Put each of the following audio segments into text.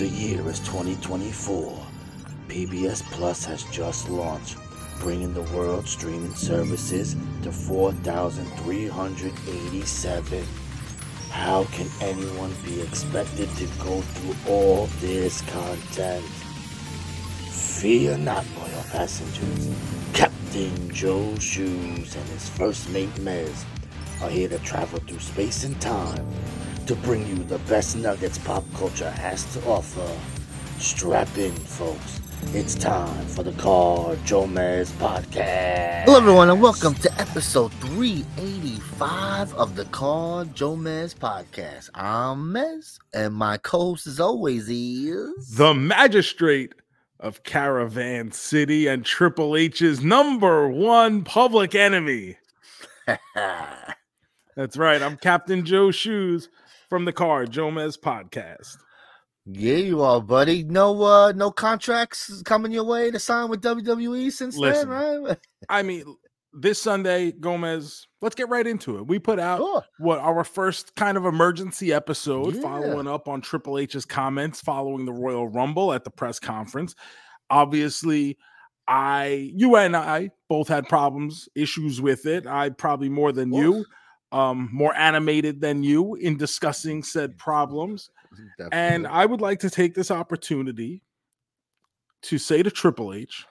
The year is 2024. PBS Plus has just launched, bringing the world streaming services to 4,387. How can anyone be expected to go through all this content? Fear not, loyal passengers. Captain Joe Shoes and his first mate Mez are here to travel through space and time to bring you the best nuggets pop culture has to offer. Strap in, folks. It's time for the Car JoeMeZ podcast. Hello, everyone, and welcome to episode 385 of the Car JoeMeZ podcast. I'm Mez, and my co host, as always, is the magistrate of Caravan City and Triple H's number one public enemy. That's right. I'm Captain Joe Shoes from the Car JoeMeZ podcast. Yeah, you are, buddy. No, uh, no contracts coming your way to sign with WWE since Listen, then, right? I mean, this Sunday, Gomez. Let's get right into it. We put out Sure. what our first kind of emergency episode, Yeah. following up on Triple H's comments following the Royal Rumble at the press conference. Obviously, I, you and I both had problems, issues with it. I probably more than you, um, more animated than you in discussing said problems. And I would like to take this opportunity to say to Triple H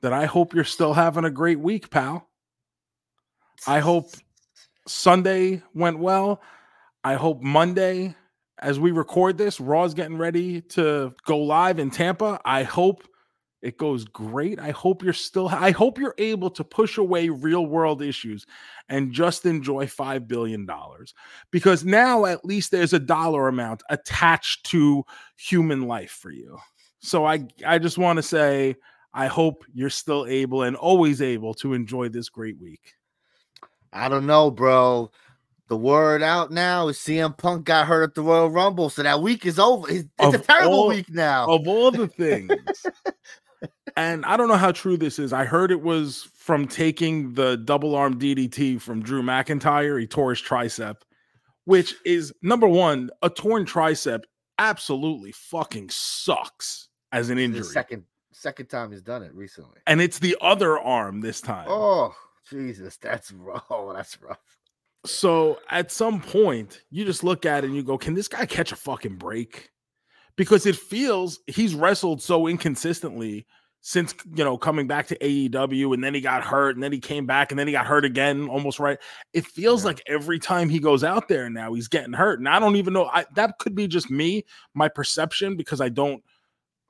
that I hope you're still having a great week, pal. I hope Sunday went well. I hope Monday, as we record this, Raw's getting ready to go live in Tampa. I hope it goes great. I hope you're still, I hope you're able to push away real world issues and just enjoy $5 billion because now at least there's a dollar amount attached to human life for you. So I, I just want to say, I hope you're still able and always able to enjoy this great week. I don't know, bro. The word out now is CM Punk got hurt at the Royal Rumble, so that week is over. It's, it's a terrible all- week now. Of all the things, and I don't know how true this is. I heard it was from taking the double arm DDT from Drew McIntyre. He tore his tricep, which is number one, a torn tricep absolutely fucking sucks as an injury. second second time he's done it recently. and it's the other arm this time. Oh Jesus, that's rough. Oh, that's rough. So at some point, you just look at it and you go, can this guy catch a fucking break? Because it feels he's wrestled so inconsistently since you know coming back to AEW and then he got hurt and then he came back and then he got hurt again almost right. It feels Yeah. like every time he goes out there now he's getting hurt. And I don't even know I, that could be just me, my perception because I don't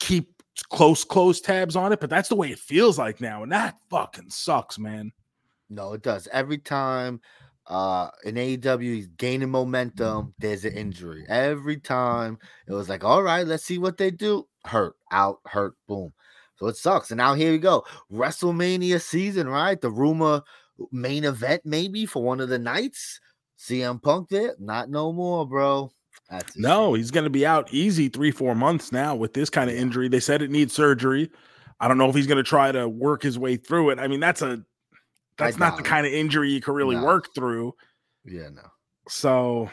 keep close close tabs on it, but that's the way it feels like now and that fucking sucks, man. No, it does. Every time uh in AEW he's gaining momentum, there's an injury. Every time it was like, all right, let's see what they do. Hurt, out, hurt, boom. So it sucks. And now here we go. WrestleMania season, right? The rumor uh, main event, maybe for one of the nights. CM Punk there, not no more, bro. No, he's going to be out easy three, four months now with this kind of injury. They said it needs surgery. I don't know if he's going to try to work his way through it. I mean, that's a that's not the kind of injury you can really No. work through. yeah, no. So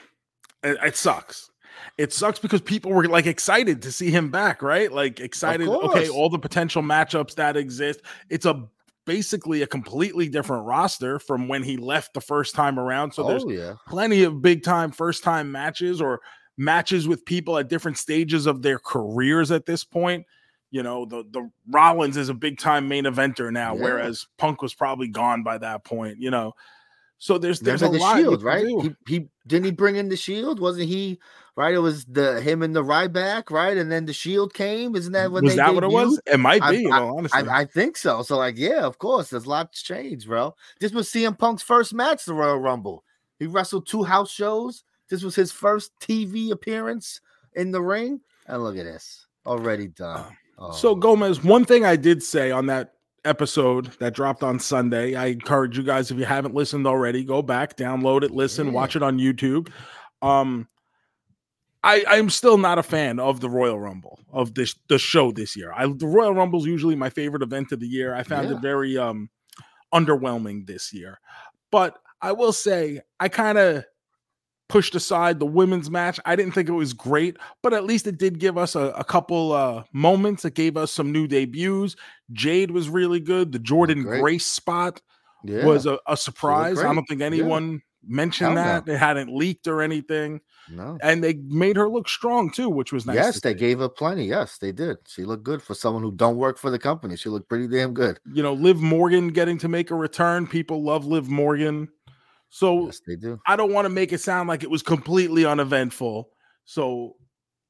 it, it sucks. It sucks because people were like excited to see him back, right? Like excited. Okay, all the potential matchups that exist. It's a basically a completely different roster from when he left the first time around. So there's oh yeah. plenty of big time first time matches or matches with people at different stages of their careers at this point. You know, the the Rollins is a big time main eventer now, Yeah. whereas Punk was probably gone by that point. You know, so there's there's Remember a the lot shield, right? He, he didn't he bring in the shield? Wasn't he right? It was the him and the Ryback, right? And then the shield came. Isn't that when was that what it was? It might I- be. in all honesty. I, I think so. So like, yeah, of course, there's lots changed, bro. This was CM Punk's first match, the Royal Rumble. He wrestled two house shows. This was his first TV appearance in the ring. And look at this, already done. Oh, So Gomez, one thing I did say on that episode that dropped on Sunday, I encourage you guys if you haven't listened already, go back, download it, listen, Yeah. watch it on YouTube. Um I I'm still not a fan of the Royal Rumble of this the show this year. I the Royal Rumble is usually my favorite event of the year. I found Yeah. it very um underwhelming this year. But I will say I kind of pushed aside the women's match. I didn't think it was great, but at least it did give us a, a couple uh, moments. It gave us some new debuts. Jade was really good. The Jordynne Great. Grace spot Yeah. was a, a surprise. I don't think anyone mentioned Hell no. that. It hadn't leaked or anything. no. And they made her look strong too, which was nice. yes, they see. gave her plenty. Yes, they did. She looked good for someone who don't work for the company. She looked pretty damn good. you know, Liv Morgan getting to make a return. People love Liv Morgan. So Yes, they do. I don't want to make it sound like it was completely uneventful. So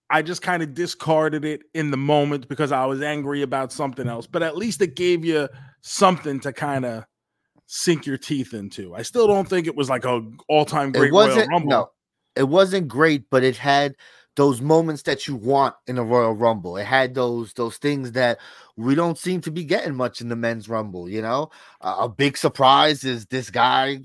I just kind of discarded it in the moment because I was angry about something else. But at least it gave you something to kind of sink your teeth into. I still don't think it was like a all-time great it Royal wasn't Rumble. no, it wasn't great, but it had those moments that you want in a Royal Rumble. It had those those things that we don't seem to be getting much in the men's Rumble. You know, uh, a big surprise is this guy.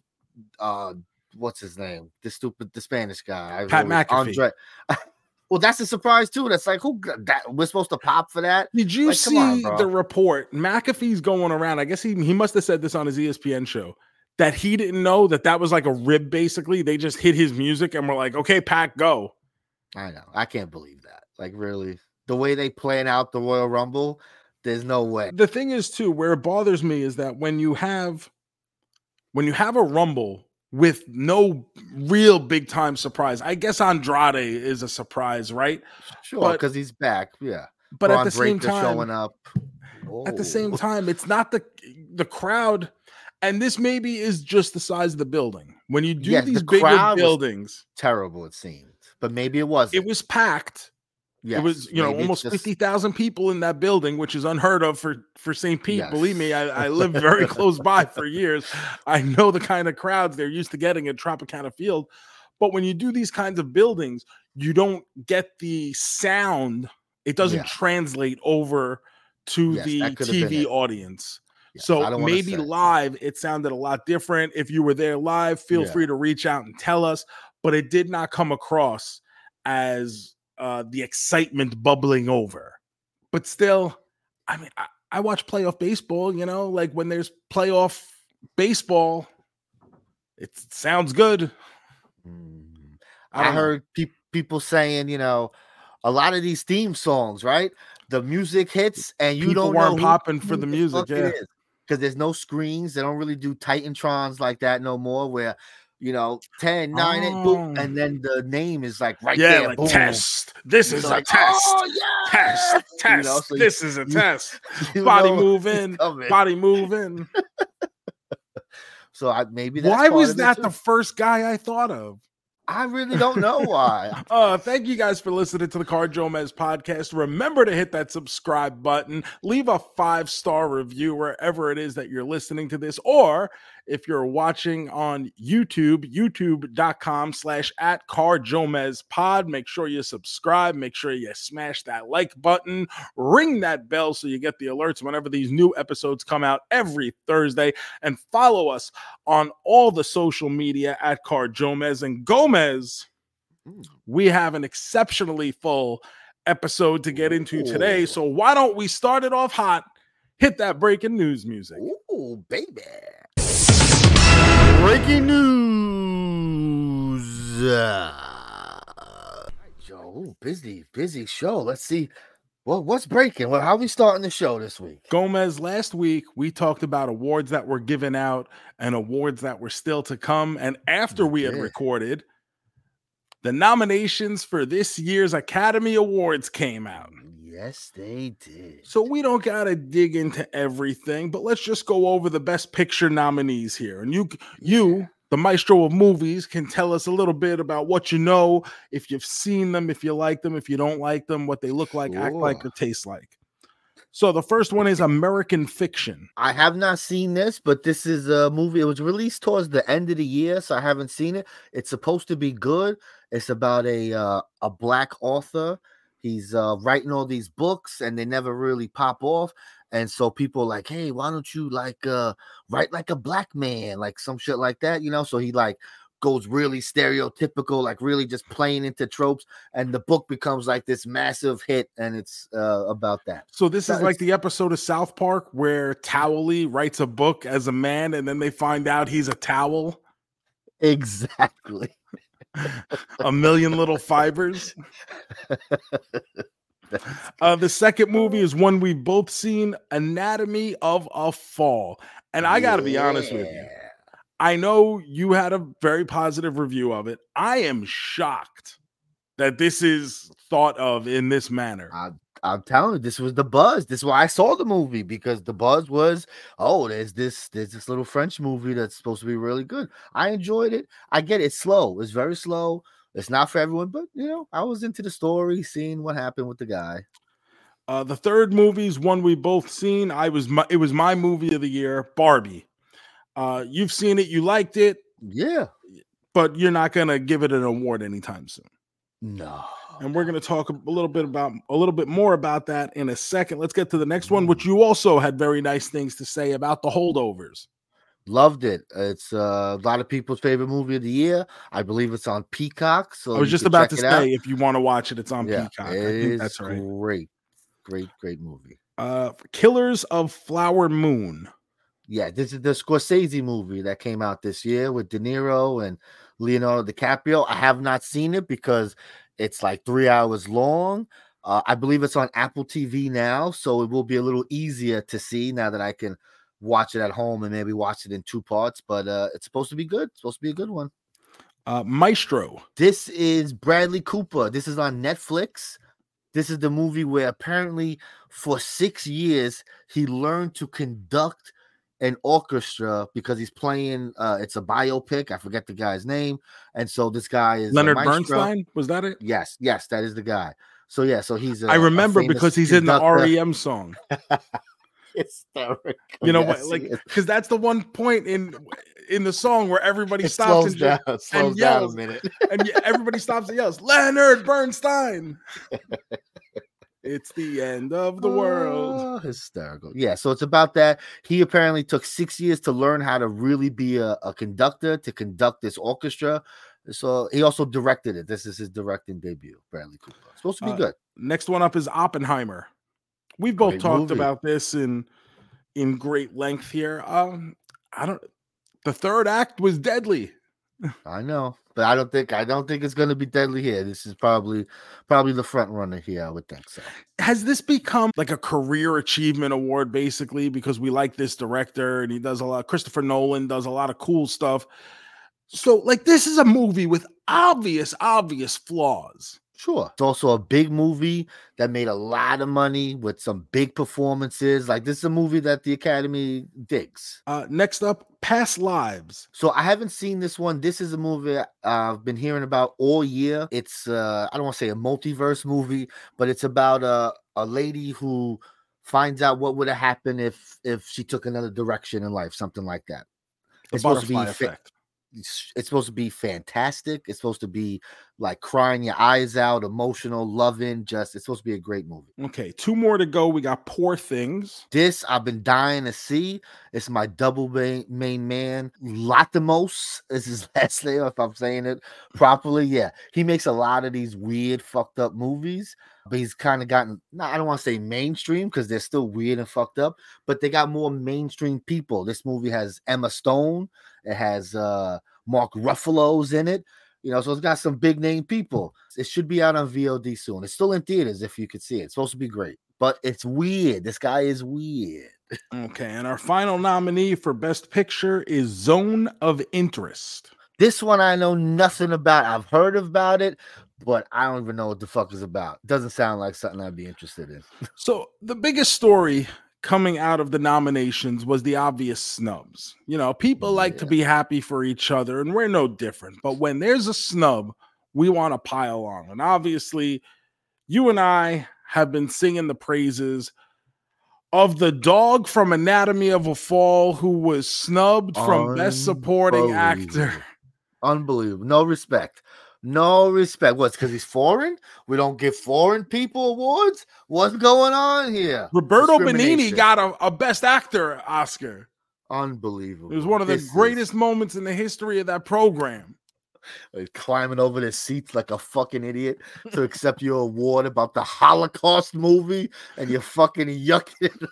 Uh, what's his name? The stupid, the Spanish guy. Pat always- McAfee. Andre. well, that's a surprise too. That's like who that we're supposed to pop for that. Did you Like, come on, see the report? McAfee's going around. I guess he he must have said this on his ESPN show that he didn't know that that was like a rib. Basically, they just hit his music and were like, "Okay, Pack, go." I know. I can't believe that. Like really, the way they plan out the Royal Rumble, there's no way. The thing is, too, where it bothers me is that when you have when you have a rumble with no real big time surprise, I guess Andrade is a surprise, right? Sure, because he's back. Yeah. But at Braun the same time, showing up. at the same Oh. time it's not the the crowd and this maybe is just the size of the building when you do Yes, the these bigger buildings terrible, it seemed, but maybe it wasn't. it was packed Yes, it was you know maybe almost just- 50,000 people in that building which is unheard of for for St. Pete believe me I, I lived very close by for years I know the kind of crowds they're used to getting at Tropicana Field but when you do these kinds of buildings you don't get the sound it doesn't Yeah. translate over to Yes, the that could have been TV audience Yes, so I don't wanna maybe live it sounded a lot different. If you were there live, feel Yeah. free to reach out and tell us. But it did not come across as uh, the excitement bubbling over. But still, I mean, I, I watch playoff baseball. You know, like when there's playoff baseball, it sounds good. Mm. I I, don't know. heard peop people saying, you know, a lot of these theme songs, right? The music hits, and you People don't weren't know popping for the music, fuck yeah. Because there's no screens. They don't really do Titantrons like that no more, where you know 10, 9, eight, boom, Oh. and then the name is like right yeah, there. like boom. test. This is like, a test. Oh, yeah! Test. You Test. know, so you- this is a you- test. Body know move in. Body move in. So I maybe that's Why was of that the first guy I thought of? I really don't know why. Uh, thank you guys for listening to the Car JoeMeZ podcast. Remember to hit that subscribe button, leave a five star review wherever it is that you're listening to this, or if you're watching on YouTube, youtube.com slash at Car JoeMeZ pod. Make sure you subscribe, make sure you smash that like button, ring that bell so you get the alerts whenever these new episodes come out every Thursday, and follow us on all the social media at Car JoeMeZ and Gomez Mm. we have an exceptionally full episode to get into today. So why don't we start it off hot? Hit that breaking news music. Ooh, baby. Breaking news. Uh, Joe, busy, busy show. Let's see. What what's breaking? Well, how are we starting the show this week? Gomez, last week we talked about awards that were given out and awards that were still to come. And after we had did. recorded, the nominations for this year's Academy Awards came out. Yes, they did. So we don't got to dig into everything, but let's just go over the best picture nominees here. And you you, the maestro of movies, can tell us a little bit about what you know, if you've seen them, if you like them, if you don't like them, what they look like, act like, or taste like. So the first one is American Fiction. I have not seen this, but this is a movie. It was released towards the end of the year, so I haven't seen it. It's supposed to be good. It's about a uh, a black author. He's uh, writing all these books, and they never really pop off. And so people are like, "Hey, why don't you like uh, write like a black man, like some shit like that?" You know. So he like goes really stereotypical, like really just playing into tropes, and the book becomes like this massive hit, and it's uh, about that. So this is like the episode of South Park where Towelie writes a book as a man, and then they find out he's a towel. Exactly. A million little fibers. Uh, the second movie is one we've both seen, Anatomy of a Fall. And I got to be honest with you. I know you had a very positive review of it. I am shocked that this is thought of in this manner. I, I'm telling you, this was the buzz. This is why I saw the movie because the buzz was, oh, there's this, there's this little French movie that's supposed to be really good. I enjoyed it. I get it. It's slow. It's very slow. It's not for everyone, but you know, I was into the story, seeing what happened with the guy. Uh, the third movie is one we both seen. I was my, it was my movie of the year, Barbie. Uh, you've seen it, you liked it, Yeah. but you're not gonna give it an award anytime soon. No. And we're going to talk a little bit about a little bit more about that in a second. Let's get to the next one, which you also had very nice things to say about the holdovers. Loved it. It's uh, a lot of people's favorite movie of the year. I believe it's on Peacock. So I was just about to it out. say, if you want to watch it, it's on yeah, Peacock. it I think is that's right. great, great, great movie. Uh, Killers of Flower Moon. Yeah, this is the Scorsese movie that came out this year with De Niro and Leonardo DiCaprio. I have not seen it because it's like three hours long. Uh, I believe it's on Apple TV now, so it will be a little easier to see now that I can watch it at home and maybe watch it in two parts. But uh, it's supposed to be good. It's supposed to be a good one. Uh, Maestro. This is Bradley Cooper. This is on Netflix. This is the movie where apparently for six years he learned to conduct an orchestra because he's playing. Uh, it's a biopic. I forget the guy's name, and so this guy is Leonard. Bernstein. Was that it? Yes, yes, that is the guy. So yeah, so he's. I I remember because he's in the REM song. Hysterical. You know Yes, what? Like because that's the one point in in the song where everybody it stops and, down, slows down a yells. minute. and everybody stops and yells, Leonard Bernstein. It's the end of the world. Oh, hysterical. Yeah, so it's about that. He apparently took six years to learn how to really be a, a conductor to conduct this orchestra. So he also directed it. This is his directing debut, Bradley Cooper. Supposed to be Uh, good. Next one up is Oppenheimer. We've both Great talked movie. about this in in great length here. Um, I don't. The third act was deadly. I know, but I don't think I don't think it's gonna be deadly here. This is probably probably the front runner here. I would think so. Has this become like a career achievement award, basically, because we like this director and he does a lot? Christopher Nolan does a lot of cool stuff. So, like, this is a movie with obvious, obvious flaws. Sure. It's also a big movie that made a lot of money with some big performances. Like this is a movie that the Academy digs. Uh, next up, Past Lives. So I haven't seen this one. This is a movie I've been hearing about all year. It's uh I don't want to say a multiverse movie, but it's about a a lady who finds out what would have happened if if she took another direction in life, something like that. The It's supposed to be effect. It's supposed to be fantastic. It's supposed to be like crying your eyes out, emotional, loving. Just it's supposed to be a great movie. Okay, two more to go. We got Poor Things. This I've been dying to see. It's my double main, main man, Latimos is his last name, if I'm saying it properly. Yeah, he makes a lot of these weird, fucked up movies, but he's kind of gotten. No, I don't want to say mainstream because they're still weird and fucked up, but they got more mainstream people. This movie has Emma Stone. It has uh Mark Ruffalo's in it. You know, so it's got some big name people. It should be out on VOD soon. It's still in theaters if you could see it. It's supposed to be great, but it's weird. This guy is weird. Okay, and our final nominee for Best Picture is Zone of Interest. This one I know nothing about. I've heard about it, but I don't even know what the fuck is about. Doesn't sound like something I'd be interested in. So the biggest story coming out of the nominations was the obvious snubs. You know, people mm, like to be happy for each other, and we're no different. But when there's a snub, we want to pile on. And obviously, you and I have been singing the praises of the dog from Anatomy of a Fall who was snubbed from Best Supporting Actor. Unbelievable. Unbelievable. No respect. No respect. What's because he's foreign? We don't give foreign people awards? What's going on here? Roberto Benigni Discrimination. got a, a Best Actor Oscar. Unbelievable. It was one of the This is- greatest moments in the history of that program. uh, climbing over their seats like a fucking idiot to accept your award about the Holocaust movie, and you're fucking yucking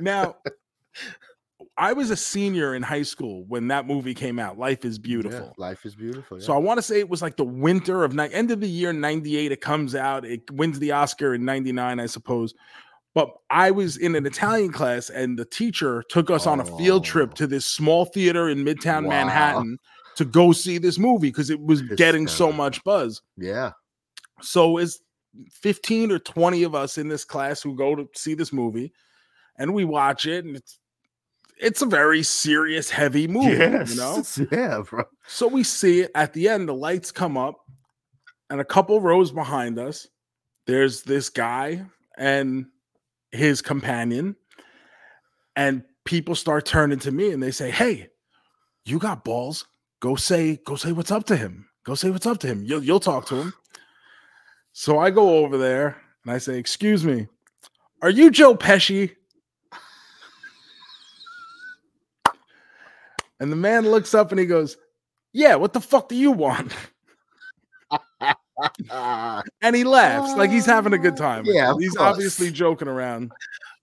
Now, I was a senior in high school when that movie came out. Life is Yeah, beautiful. life is beautiful. So I want to say it was like the winter of ni- end of the year 98 it comes out. It wins the Oscar in 99 I suppose. But I was in an Italian class and the teacher took us on a field trip Oh. to this small theater in Midtown Wow. Manhattan to go see this movie because it was getting so much buzz. yeah. So it's 15 or 20 of us in this class who go to see this movie and we watch it and it's it's a very serious heavy movie, you know? yeah, bro. So we see it at the end, the lights come up, and a couple rows behind us, there's this guy and his companion, and people start turning to me and they say, Hey, you got balls. Go say, go say what's up to him. Go say what's up to him. You'll you'll talk to him. So I go over there and I say, Excuse me, are you Joe Pesci? And the man looks up and he goes, Yeah, what the fuck do you want? And he laughs like he's having a good time. Yeah, he's course. obviously joking around.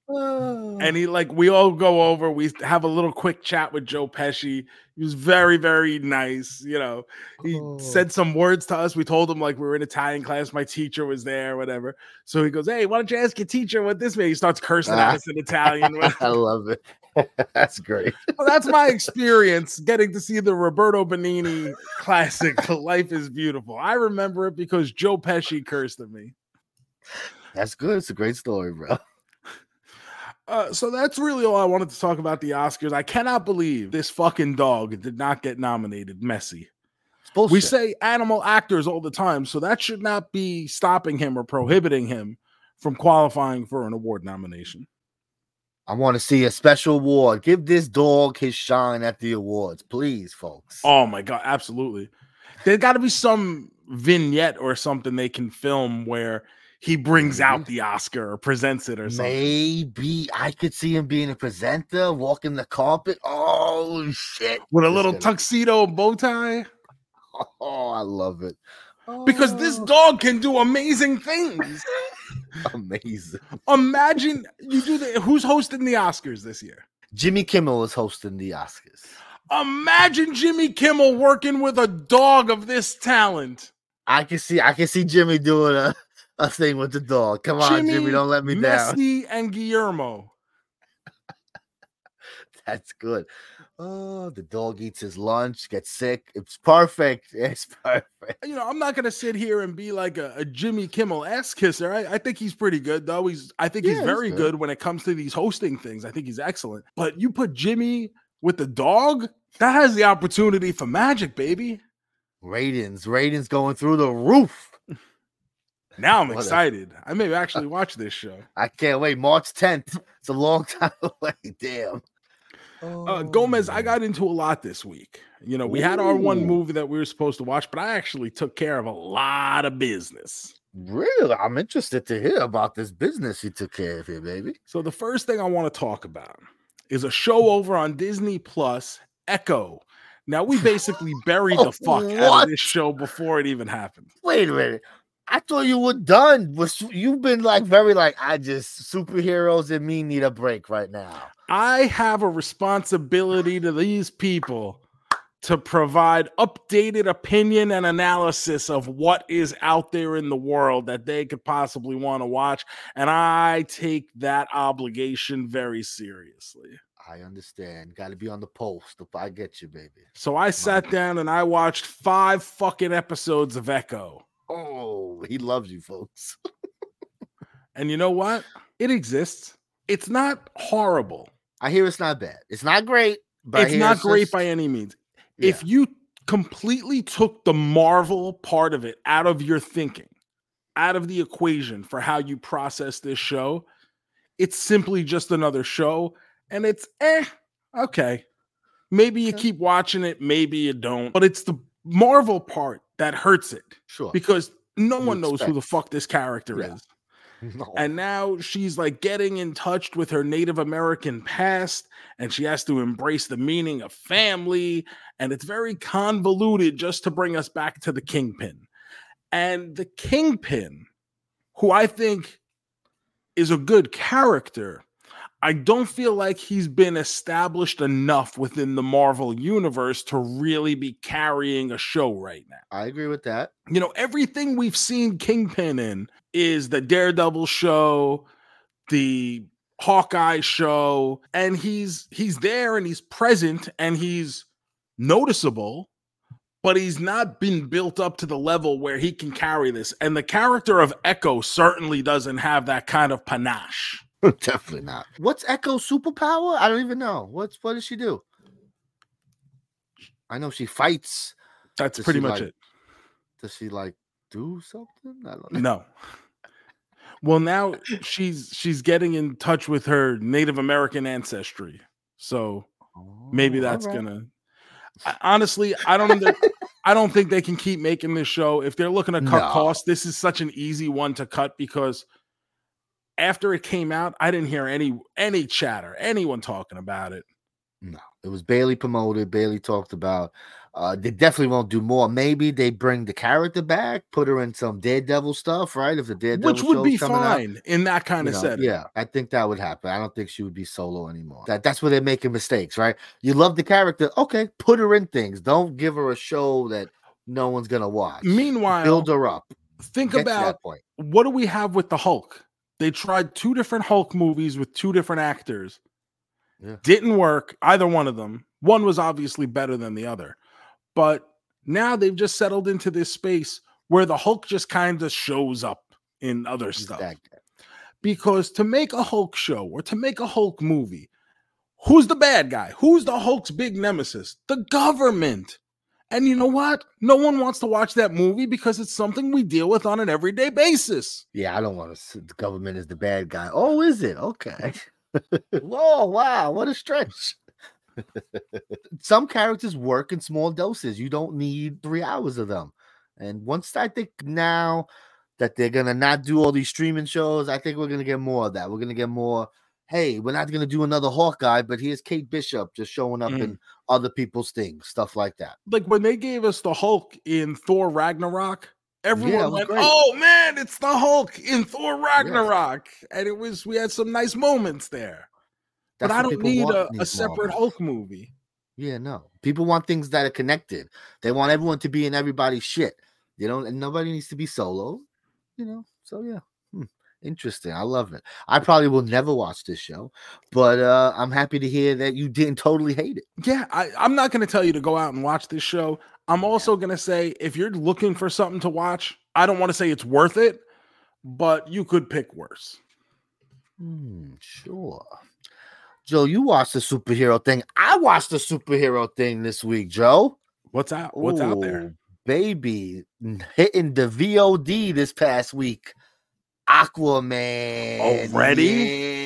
And he like we all go over, we have a little quick chat with Joe Pesci. He was very, very nice. You know, he Oh. said some words to us. We told him like we were in Italian class, my teacher was there, whatever. So he goes, Hey, why don't you ask your teacher what this means? He starts cursing Ah. at us in Italian. I love it. That's great. well, that's my experience getting to see the Roberto Benigni classic, Life is Beautiful. I remember it because Joe Pesci cursed at me. That's good. It's a great story, bro. Uh, so that's really all I wanted to talk about the Oscars. I cannot believe this fucking dog did not get nominated. Messi. Bullshit. We say animal actors all the time, so that should not be stopping him or prohibiting him from qualifying for an award nomination. I want to see a special award. Give this dog his shine at the awards, please, folks. Oh my god, absolutely. There's got to be some vignette or something they can film where he brings out mm-hmm. the Oscar or presents it or something. Maybe I could see him being a presenter, walking the carpet. Oh shit! With a This little tuxedo bow tie. Oh, I love it. Because this Oh, dog can do amazing things. amazing. Imagine you do the who's hosting the Oscars this year? Jimmy Kimmel is hosting the Oscars. Imagine Jimmy Kimmel working with a dog of this talent. I can see, I can see Jimmy doing a, a thing with the dog. Come on, Jimmy, Jimmy, don't let me down. Messi and Guillermo. That's good. Oh, the dog eats his lunch, gets sick. It's perfect. It's perfect. You know, I'm not gonna sit here and be like a, a Jimmy Kimmel ass kisser. I, I think he's pretty good, though. He's I think Yeah, he's he's very good. good when it comes to these hosting things. I think he's excellent. But you put Jimmy with the dog, that has the opportunity for magic, baby. Ratings, ratings going through the roof. Now I'm excited. I may actually watch this show. I can't wait. March 10th. It's a long time away. Damn. Uh, Gomez, I got into a lot this week. You know, we had our one movie that we were supposed to watch, but I actually took care of a lot of business. Really? I'm interested to hear about this business you took care of here, baby. So the first thing I want to talk about is a show over on Disney Plus, Echo. Now we basically buried the fuck out of this show before it even happened. Wait a minute. I thought you were done. Was you've been like very like I just superheroes and me need a break right now. I have a responsibility to these people to provide updated opinion and analysis of what is out there in the world that they could possibly want to watch. And I take that obligation very seriously. I understand. Got to be on the post. If I get you, baby. So I sat down and I watched five fucking episodes of Echo. Oh, he loves you, folks. And you know what? It exists. It's not horrible. I hear it's not bad. It's not great, but it's not great just- by any means. yeah. If you completely took the Marvel part of it out of your thinking, out of the equation for how you process this show, it's simply just another show. And it's eh, okay. Maybe you keep watching it, maybe you don't. But it's the Marvel part that hurts it sure. because no You one knows who the fuck this character Yeah. is. No. And now she's like getting in touch with her Native American past and she has to embrace the meaning of family. And it's very convoluted just to bring us back to the Kingpin. And the Kingpin, who I think is a good character, I don't feel like he's been established enough within the Marvel universe to really be carrying a show right now. I agree with that. You know, everything we've seen Kingpin in is the Daredevil show, the Hawkeye show, and he's he's there and he's present and he's noticeable, but he's not been built up to the level where he can carry this. And the character of Echo certainly doesn't have that kind of panache. Definitely not. What's Echo's superpower? I don't even know. What's what does she do? I know she fights. That's Does pretty much like- it. Does she like do something? I don't know. No. Well, now she's she's getting in touch with her Native American ancestry. So maybe Oh, that's alright. gonna I, honestly i don't under, i don't think they can keep making this show if they're looking to cut No. costs this is such an easy one to cut because after it came out i didn't hear any any chatter anyone talking about it No, it was Bailey promoted, Bailey talked about. Uh, they definitely won't do more. Maybe they bring the character back, put her in some Daredevil stuff, right? If the Daredevil which would be coming out, fine in that kind of know, setting yeah, I think that would happen. I don't think she would be solo anymore. That that's where they're making mistakes, right? You love the character, okay, put her in things. Don't give her a show that no one's gonna watch. meanwhile build her up. think Get about that point. what do we have with the hulk they tried two different hulk movies with two different actors. Yeah. didn't work either one of them. One was obviously better than the other. But now they've just settled into this space where the hulk just kind of shows up in other He's stuff because to make a hulk show or to make a hulk movie who's the bad guy? Who's the hulk's big nemesis? The government and you know what no one wants to watch that movie because it's something we deal with on an everyday basis Yeah, I don't want to. The government is the bad guy. Oh, is it? Okay. Whoa! Wow! What a stretch. Some characters work in small doses. You don't need three hours of them. And once I think now that they're gonna not do all these streaming shows, I think we're gonna get more of that. We're gonna get more. Hey, we're not gonna do another Hawkeye, but here's Kate Bishop just showing up Mhm. in other people's things, stuff like that. like when they gave us the Hulk in Thor Ragnarok, everyone was went, great. "Oh man, it's the Hulk in Thor Ragnarok," and it was we had some nice moments there. That's but I don't need a, a separate. Hulk movie. Yeah, no. People want things that are connected. They want everyone to be in everybody's shit. You know, and nobody needs to be solo. You know, so yeah. Interesting. I love it. I probably will never watch this show, but uh I'm happy to hear that you didn't totally hate it. Yeah, I, I'm not going to tell you to go out and watch this show. I'm also going to say if you're looking for something to watch, I don't want to say it's worth it, but you could pick worse. Hmm, sure. Joe, you watched the superhero thing. I watched the superhero thing this week, Joe. What's out? What's out there? Baby, hitting the VOD this past week. Aquaman. Already?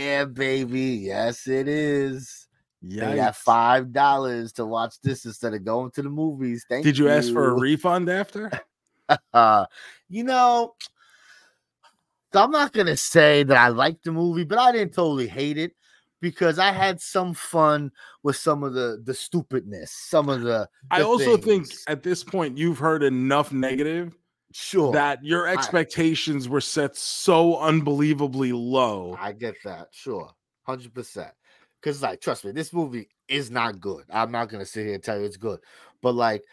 Yeah, baby. Yes, it is. That Yikes. five dollars to watch this instead of going to the movies. Thank Did you ask for a refund after? uh, you know, I'm not gonna say that I liked the movie, but I didn't totally hate it because I had some fun with some of the the stupidness, some of the. I the also think at this point you've heard enough negative sure that your expectations were set so unbelievably low. I get that, sure, hundred percent. Because like, trust me, this movie is not good. I'm not gonna sit here and tell you it's good, but like,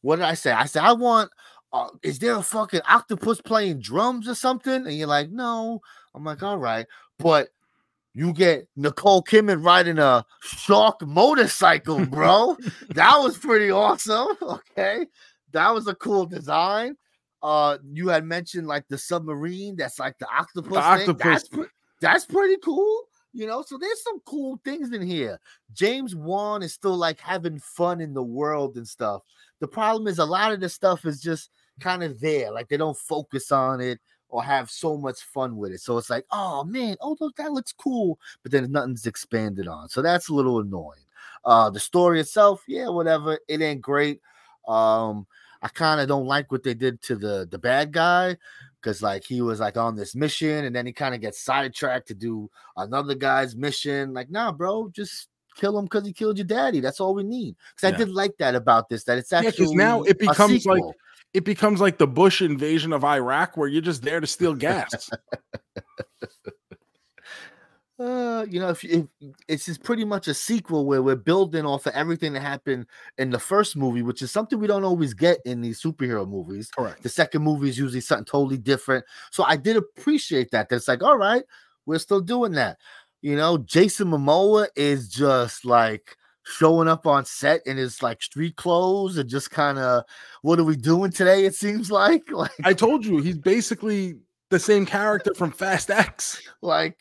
what did I say? I said I want. Uh, is there a fucking octopus playing drums or something? And you're like, no. I'm like, all right, but you get Nicole Kidman riding a shark motorcycle, bro. that was pretty awesome. Okay, that was a cool design. Uh, you had mentioned like the submarine that's like the octopus. thing. octopus. That's, that's pretty cool. You know, so there's some cool things in here. James Wan is still like having fun in the world and stuff. The problem is a lot of the stuff is just kind of there, like they don't focus on it or have so much fun with it. So it's like, oh man, oh look, that looks cool, but then nothing's expanded on. So that's a little annoying. Uh, the story itself, yeah, whatever. It ain't great. Um, I kind of don't like what they did to the the bad guy because like he was like on this mission and then he kind of gets sidetracked to do another guy's mission. Like, nah, bro, just kill him because he killed your daddy. That's all we need. Because Yeah. I did like that about this. That it's Yeah, actually now it becomes like- It becomes like the Bush invasion of Iraq where you're just there to steal gas. uh, you know, if, if it's just pretty much a sequel where we're building off of everything that happened in the first movie, which is something we don't always get in these superhero movies. Correct. The second movie is usually something totally different. So I did appreciate that. That's like, all right, we're still doing that. You know, Jason Momoa is just like showing up on set in his like street clothes and just kind of, what are we doing today? It seems like, like I told you he's basically the same character from Fast X. like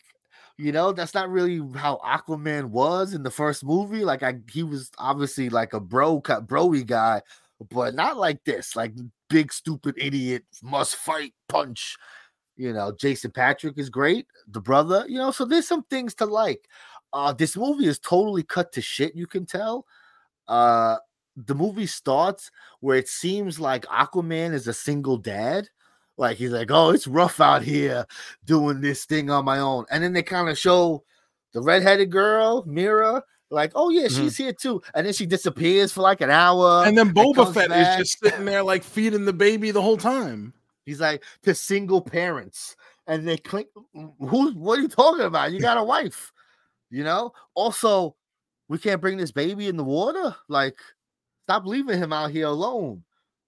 you know that's not really how aquaman was in the first movie like i he was obviously like a bro broy guy but not like this like big stupid idiot must fight punch you know jason Patrick is great the brother you know so there's some things to like. Uh this movie is totally cut to shit you can tell. Uh the movie starts where it seems like aquaman is a single dad like he's like, oh, it's rough out here doing this thing on my own. And then they kind of show the redheaded girl, Mera, like, oh yeah, Mhm. she's here too. And then she disappears for like an hour. And then Boba comes Fett back. is just sitting there like feeding the baby the whole time. He's like to single parents, and they click Who? What are you talking about? You got a wife, you know. Also, we can't bring this baby in the water. Like, stop leaving him out here alone.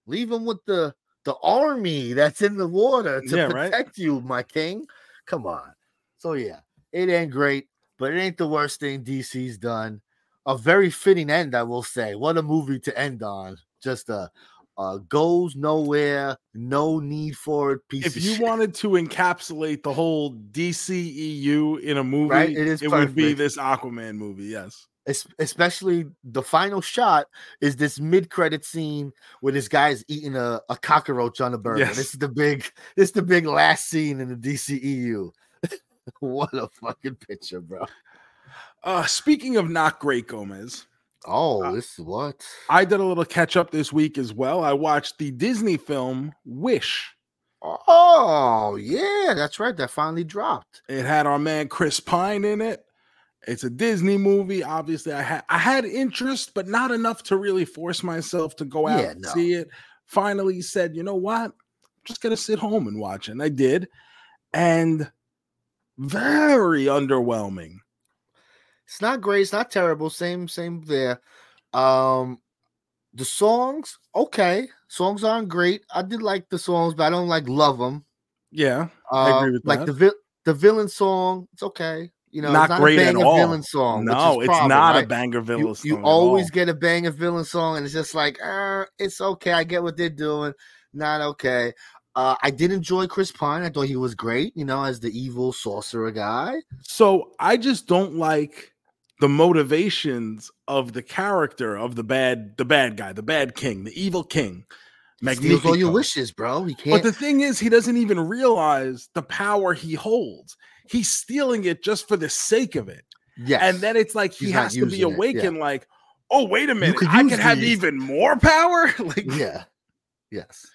Leave him with the the army that's in the water to Yeah, right? protect you, my king. Come on. So yeah, it ain't great, but it ain't the worst thing DC's done. A very fitting end, I will say. What a movie to end on. Just a uh, goes nowhere, no need for it. If you shit. wanted to encapsulate the whole DCEU in a movie, Right, it would be this Aquaman movie. Yes. Es- especially the final shot is this mid-credit scene where this guy is eating a, a cockroach on a burger. Yes. This is the big, this is the big last scene in the DCEU. what a fucking picture, bro. Uh, speaking of not great, Gomez, Oh, Uh, this is what? I did a little catch up this week as well. I watched the Disney film Wish. Oh, yeah, that's right. That finally dropped. It had our man Chris Pine in it. It's a Disney movie. Obviously, I had I had interest, but not enough to really force myself to go out Yeah, and no. see it. Finally, said, you know what? I'm just gonna sit home and watch it. And I did, and very underwhelming. It's not great. It's not terrible. Same, same there. Um, the songs, okay. Songs aren't great. I did like the songs, but I don't like love them. Yeah, I agree with like that. the vi- the villain song, it's okay. You know, Not it's not great a at all. villain song. no, it's problem, not a right? banger villain. You, song you always get a banger villain song, and it's just like, uh, it's okay. I get what they're doing. Not okay. Uh, I did enjoy Chris Pine. I thought he was great. You know, as the evil sorcerer guy. So I just don't like the motivations of the character of the bad, the bad guy, the bad king, the evil king. He steals all your wishes, bro. He can't. But the thing is, he doesn't even realize the power he holds. He's stealing it just for the sake of it. yes. And then it's like he He's has to be it, yeah. awakened, like, oh, wait a minute, could I can have these. even more power. like, yeah. Yes.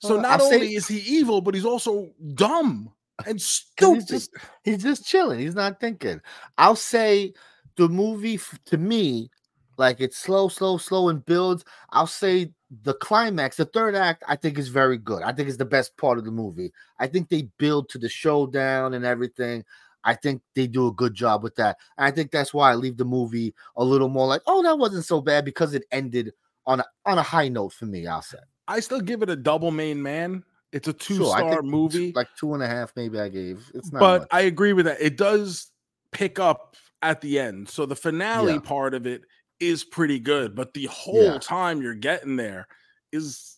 so Uh, not say- only is he evil, but he's also dumb and stupid. he's just he's just chilling. He's not thinking. I'll say the movie to me, like it's slow, slow, slow and builds. I'll say the climax, the third act, I think is very good. I think it's the best part of the movie. I think they build to the showdown and everything. I think they do a good job with that. And I think that's why I leave the movie a little more like, oh, that wasn't so bad because it ended on a on a high note for me. I'll say. I still give it a double main man. It's a two Sure, star movie. like two and a half, maybe I gave. It's not but much. I agree with that. It does pick up at the end. So the finale Yeah. part of it is pretty good, but the whole Yeah. time you're getting there is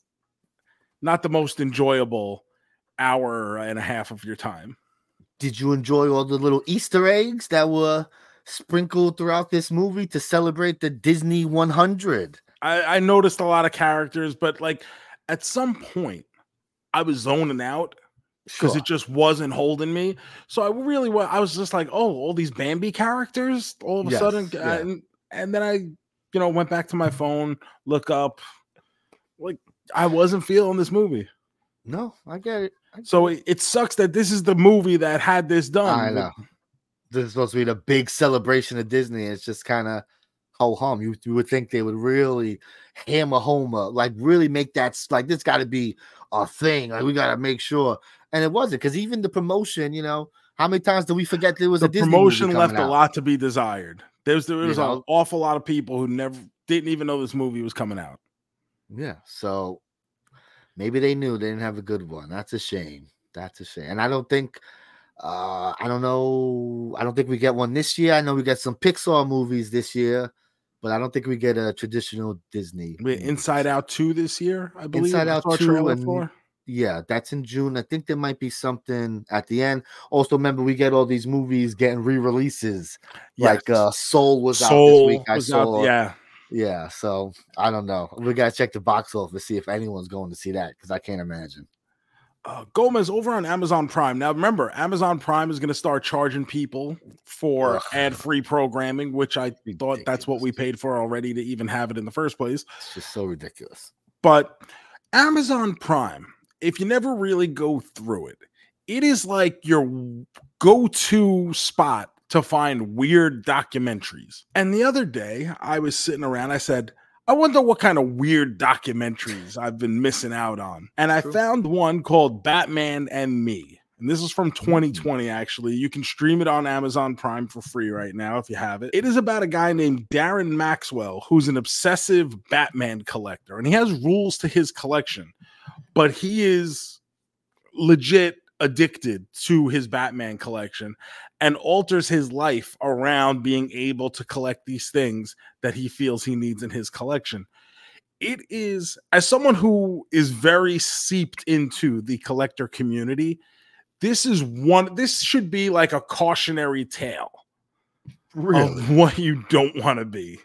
not the most enjoyable hour and a half of your time. did you enjoy all the little Easter eggs that were sprinkled throughout this movie to celebrate the Disney 100? I, I noticed a lot of characters, but like at some point, I was zoning out because Sure. it just wasn't holding me. So I really was. I was just like, oh, all these Bambi characters all of a Yes, sudden, yeah. And then I, you know, went back to my phone, look up, like I wasn't feeling this movie. no, I get it. I So it, it sucks that this is the movie that had this done. I know. This is supposed to be the big celebration of Disney. It's just kind of ho hum. You, you would think they would really hammer home, uh, like really make that like this got to be a thing. Like we got to make sure. and it wasn't because even the promotion, you know, how many times do we forget there was the a Disney promotion left coming a lot to be desired. There's there You was know? an awful lot of people who never didn't even know this movie was coming out. Yeah, so maybe they knew they didn't have a good one. That's a shame. That's a shame. And I don't think uh I don't know. I don't think we get one this year. I know we get some Pixar movies this year, but I don't think we get a traditional Disney. Movie. Inside Out 2 this year, I believe. Inside Out saw 2 and. Yeah, that's in June. I think there might be something at the end. Also, remember we get all these movies getting re-releases. Like uh Soul was out this week. I was out- yeah. yeah, so I don't know. We gotta check the box office to see if anyone's going to see that because I can't imagine. uh, Gomez over on Amazon Prime. Now, remember, Amazon Prime is going to start charging people for Ugh. ad-free programming, which I thought that's what we paid for already to even have it in the first place. It's just so ridiculous. But Amazon Prime, if you never really go through it, it is like your go-to spot to find weird documentaries. And the other day, I was sitting around, I said, I wonder what kind of weird documentaries I've been missing out on. And I True. found one called Batman and Me. And this is from hmm. 2020, actually. You can stream it on Amazon Prime for free right now if you have it. It is about a guy named Darren Maxwell, who's an obsessive Batman collector, and he has rules to his collection, but he is legit addicted to his Batman collection and alters his life around being able to collect these things that he feels he needs in his collection. It is, as someone who is very seeped into the collector community, this is one, this should be like a cautionary tale of what you don't want to be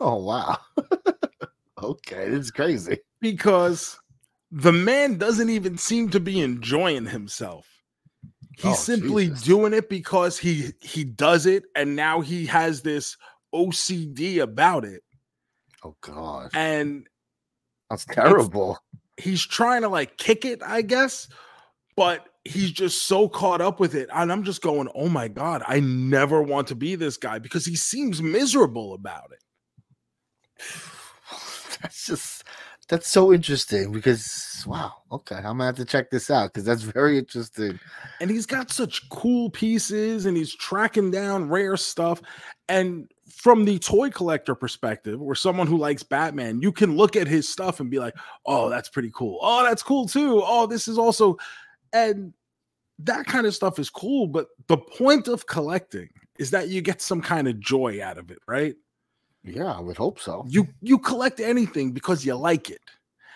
Oh wow. okay, it's crazy. because the man doesn't even seem to be enjoying himself. He's Oh, simply Jesus. doing it because he he does it and now he has this OCD about it Oh God! and That's terrible. he's trying to like kick it, I guess, but he's just so caught up with it and I'm just going, "Oh my god, I never want to be this guy because he seems miserable about it." That's just that's so interesting because wow, okay. I'm gonna have to check this out because that's very interesting. and he's got such cool pieces and he's tracking down rare stuff and from the toy collector perspective or someone who likes batman you can look at his stuff and be like oh that's pretty cool oh that's cool too oh this is also and that kind of stuff is cool but the point of collecting is that you get some kind of joy out of it right Yeah, I would hope so. you you collect anything because you like it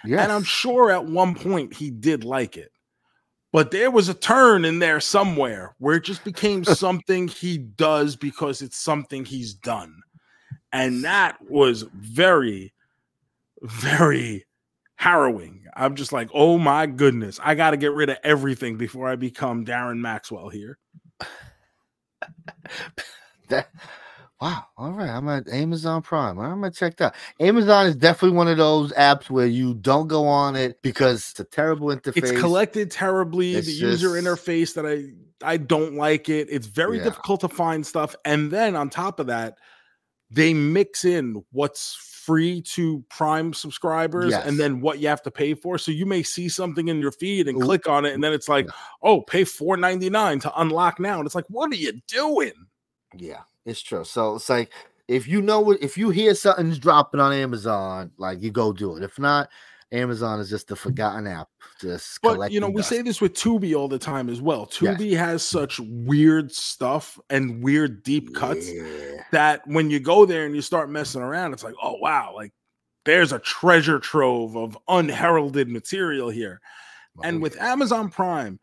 Yeah, and I'm sure at one point he did like it. But there was a turn in there somewhere where it just became something he does because it's something he's done. And that was very, very harrowing. I'm just like, oh my goodness, I got to get rid of everything before I become Darren Maxwell here. that wow. All right, I'm at Amazon Prime. I'm gonna check that. Amazon is definitely one of those apps where you don't go on it because it's a terrible interface. It's collected terribly. It's the user interface that I I don't like it. It's very Yeah. difficult to find stuff. And then on top of that, they mix in what's free to Prime subscribers Yes. and then what you have to pay for. So you may see something in your feed and Ooh. click on it, and then it's like, Yeah. oh, pay four ninety nine to unlock now. And it's like, what are you doing? Yeah, it's true. So it's like if you know what if you hear something's dropping on Amazon, like you go do it. If not, Amazon is just a forgotten app. Just But you know, we dust. say this with Tubi all the time as well. Yes. Tubi has such weird stuff and weird deep cuts. Yeah. that when you go there and you start messing around, it's like, oh wow, like there's a treasure trove of unheralded material here. And Oh, with. Amazon Prime,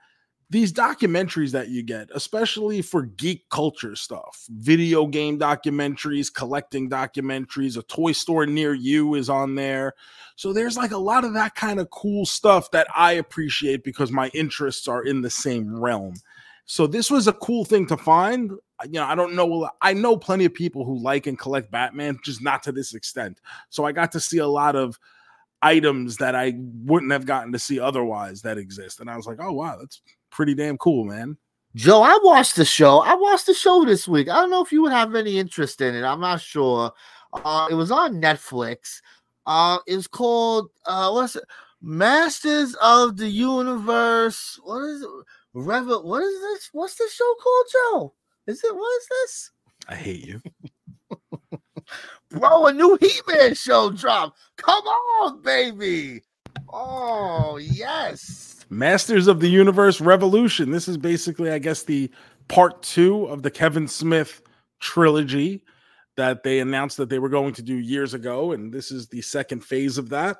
these documentaries that you get, especially for geek culture stuff, video game documentaries, collecting documentaries, a toy store near you is on there. So there's like a lot of that kind of cool stuff that I appreciate because my interests are in the same realm. So this was a cool thing to find. You know, I don't know. I know plenty of people who like and collect Batman, just not to this extent. So I got to see a lot of items that I wouldn't have gotten to see otherwise that exist. And I was like, oh wow, that's pretty damn cool, man. Joe, I watched the show. I watched the show this week. I don't know if you would have any interest in it. I'm not sure. Uh, it was on Netflix. Uh, it's called uh, what's it? Masters of the Universe. What is it? Revel. What is this? What's this show called, Joe? Is it what is this? I hate you. Bro, a new He-Man show dropped. Come on, baby. Oh, yes. Masters of the Universe Revolution. This is basically, I guess, the part two of the Kevin Smith trilogy that they announced that they were going to do years ago. And this is the second phase of that.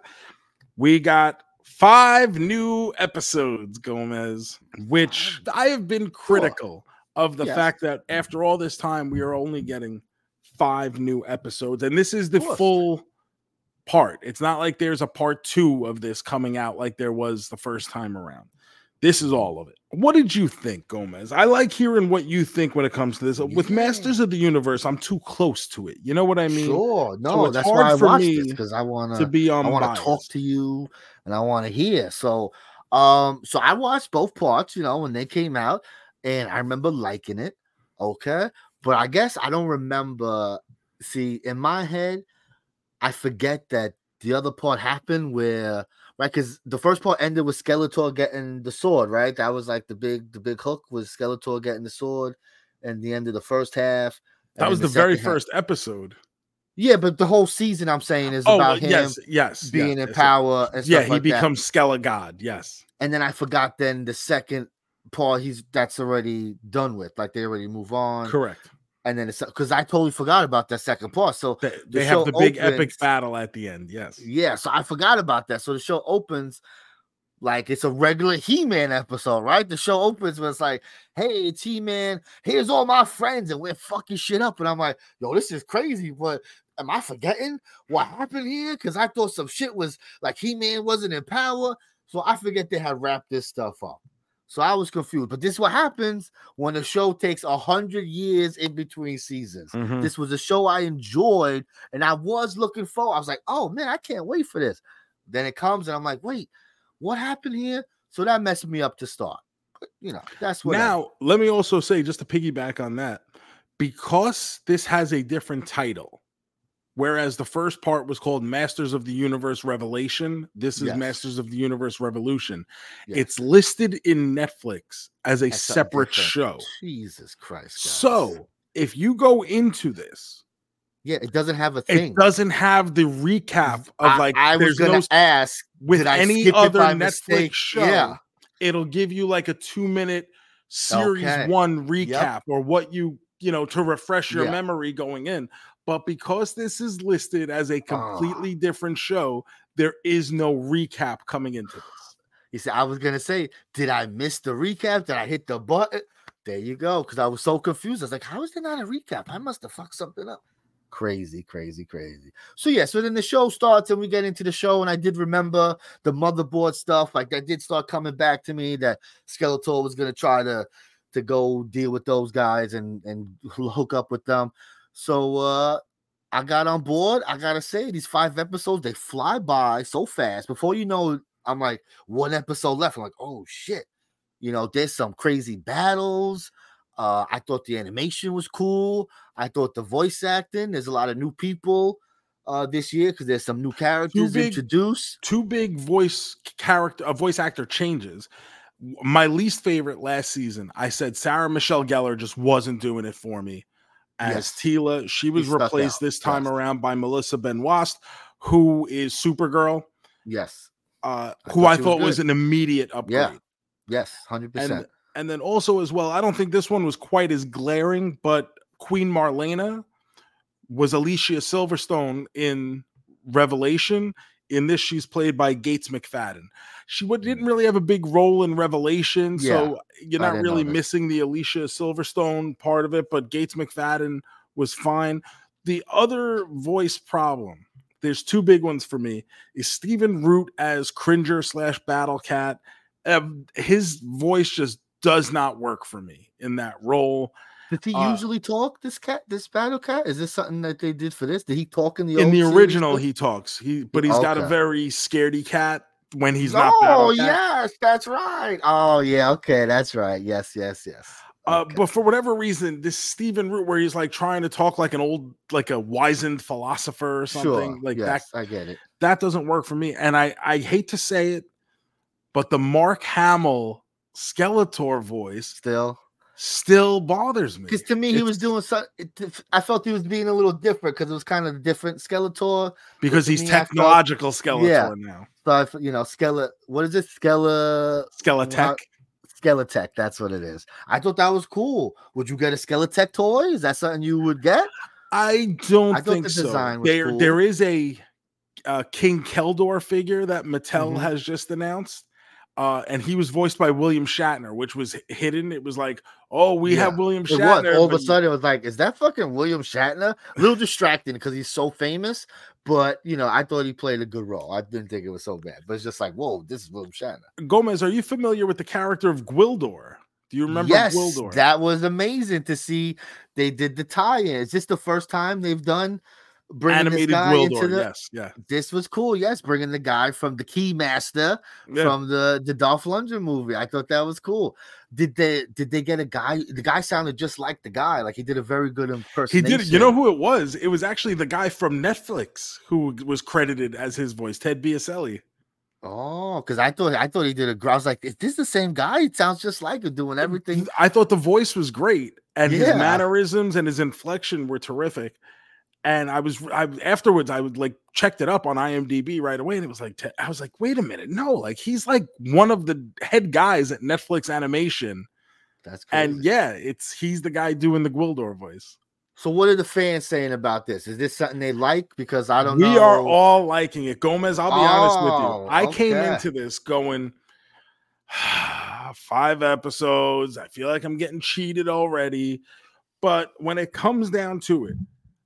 We got five new episodes, Gomez, which I have been critical of the Yes. fact that after all this time, we are only getting five new episodes. And this is the full part. It's not like there's a part two of this coming out like there was the first time around. This is all of it. What did you think, Gomez? I like hearing what you think when it comes to this. With Masters of the Universe, I'm too close to it. You know what I mean? sure. No, it's that's why I for watched me this because I want To be on. I want to talk to you and I want to hear. So, um, so I watched both parts, you know, when they came out, and I remember liking it. Okay, but I guess I don't remember. See, in my head, I forget that the other part happened where right because the first part ended with Skeletor getting the sword, right? That was like the big the big hook was Skeletor getting the sword, and the end of the first half. That was the, very half- first episode. Yeah, but the whole season I'm saying is Oh, about him yes, yes. being yes, in power and Yeah, he like becomes Skelegod. Yes. And then I forgot then the second part he's that's already done with. Like they already move on. Correct. And then it's because I totally forgot about that second part. So They, the they have the big epic battle at the end. Yes. yeah, so I forgot about that. So the show opens like it's a regular He-Man episode, right? The show opens with it's like, hey, it's He-Man, here's all my friends, and we're fucking shit up. And I'm like, yo, this is crazy, but am I forgetting what happened here? Because I thought some shit was like He-Man wasn't in power. So I forget they had wrapped this stuff up. So I was confused. But this is what happens when a show takes a hundred years in between seasons. Mhm. This was a show I enjoyed, and I was looking forward. I was like, "Oh man, I can't wait for this." Then it comes, and I'm like, "Wait, what happened here?" So that messed me up to start. But you know, that's what. Now, let me also say, just to piggyback on that, because this has a different title, whereas the first part was called Masters of the Universe Revelation, this is Yes. Masters of the Universe Revolution. Yes. It's listed in Netflix as a That's separate show. Jesus Christ. guys. So, if you go into this, yeah, it doesn't have a thing. it doesn't have the recap of I, like I was gonna no ask with any other Netflix mistake? show. Yeah. It'll give you like a two minute series Okay. one recap or what you you know to refresh your Yeah. memory going in. But because this is listed as a ah. completely different show, there is no recap coming into this. He said, I was gonna say, did I miss the recap? Did I hit the button? There you go. Because I was so confused. I was like, how is there not a recap? I must have fucked something up. Crazy, crazy, crazy. So yeah, so then the show starts and we get into the show, and I did remember the motherboard stuff. Like that did start coming back to me that Skeletor was gonna try to to go deal with those guys and and hook up with them. So uh I got on board. I gotta say, these five episodes they fly by so fast. Before you know, I'm like one episode left. I'm like, oh shit, you know, there's some crazy battles. Uh, I thought the animation was cool. I thought the voice acting. There's a lot of new people uh this year because there's some new characters big- introduced. Two big voice character, uh, voice actor changes. My least favorite last season, I said Sarah Michelle Gellar just wasn't doing it for me as Yes. Teela. She was stuck replaced this time yes. around by Melissa Benoist, who is Supergirl, Yes, uh, I who thought I she was thought was an immediate upgrade. yes, hundred and percent. and then also as well, I don't think this one was quite as glaring, but Queen Marlena was Alicia Silverstone in Revelation. In this, she's played by Gates McFadden. She didn't really have a big role in Revelation, so you're not really missing the Alicia Silverstone part of it. But Gates McFadden was fine. The other voice problem, there's two big ones for me, is Stephen Root as Cringer slash Battle Cat. His voice just does not work for me in that role. Did he uh, usually talk? This cat, this battle cat, is this something that they did for this? Did he talk in the in the original, too? he talks. He but he's got a very scaredy cat when he's not. Oh yes, that's right. Oh yeah, okay, that's right. Yes, yes, yes. Uh, Okay. but for whatever reason, this Stephen Root, where he's like trying to talk like an old, like a wizened philosopher or something, sure, like yes, that I get it. that doesn't work for me. And I I hate to say it, but the Mark Hamill Skeletor voice Still, still bothers me. because to me he was doing so. I felt he was being a little different because it was kind of a different Skeletor. because he's me, I felt- technological Skeletor Yeah. now. So I, you know, Skele. What is it? Skele. Skeletech. Skeletech. That's what it is. I thought that was cool. Would you get a Skeletech toy? Is that something you would get? I don't I think the so. design was there, cool. there is a, uh King Keldor figure that Mattel Mhm. has just announced, uh, and he was voiced by William Shatner, which was hidden. It was like, oh, we have William Shatner. all of a sudden. It was like, is that fucking William Shatner? A little distracting because he's so famous. But you know, I thought he played a good role. I didn't think it was so bad. But it's just like, whoa, this is William Shatner. Gomez, are you familiar with the character of Gwildor? Do you remember yes, Gwildor? that was amazing to see. They did the tie-in. Is this the first time they've done bringing Animated this guy into Gwildor, the? yes, yeah, This was cool. Yes, bringing the guy from the Keymaster yeah. from the the Dolph Lundgren movie. I thought that was cool. Did they did they get a guy? The guy sounded just like the guy. Like he did a very good impersonation. He did. You know who it was? It was actually the guy from Netflix who was credited as his voice, Ted Biaselli. Oh, because I thought I thought he did a. gr- was like, is this the same guy? It sounds just like him doing everything. I thought the voice was great, and his mannerisms and his inflection were terrific. And I was, I afterwards, I would like checked it up on IMDb right away, and it was like, I was like, wait a minute, no, like he's like one of the head guys at Netflix Animation, That's crazy. and yeah, it's he's the guy doing the Gwildor voice. so, what are the fans saying about this? Is this something they like? Because I don't we know. are all liking it. Gomez, I'll be honest with Oh, you. I came into this going five episodes. I feel like I'm getting cheated already. But when it comes down to it,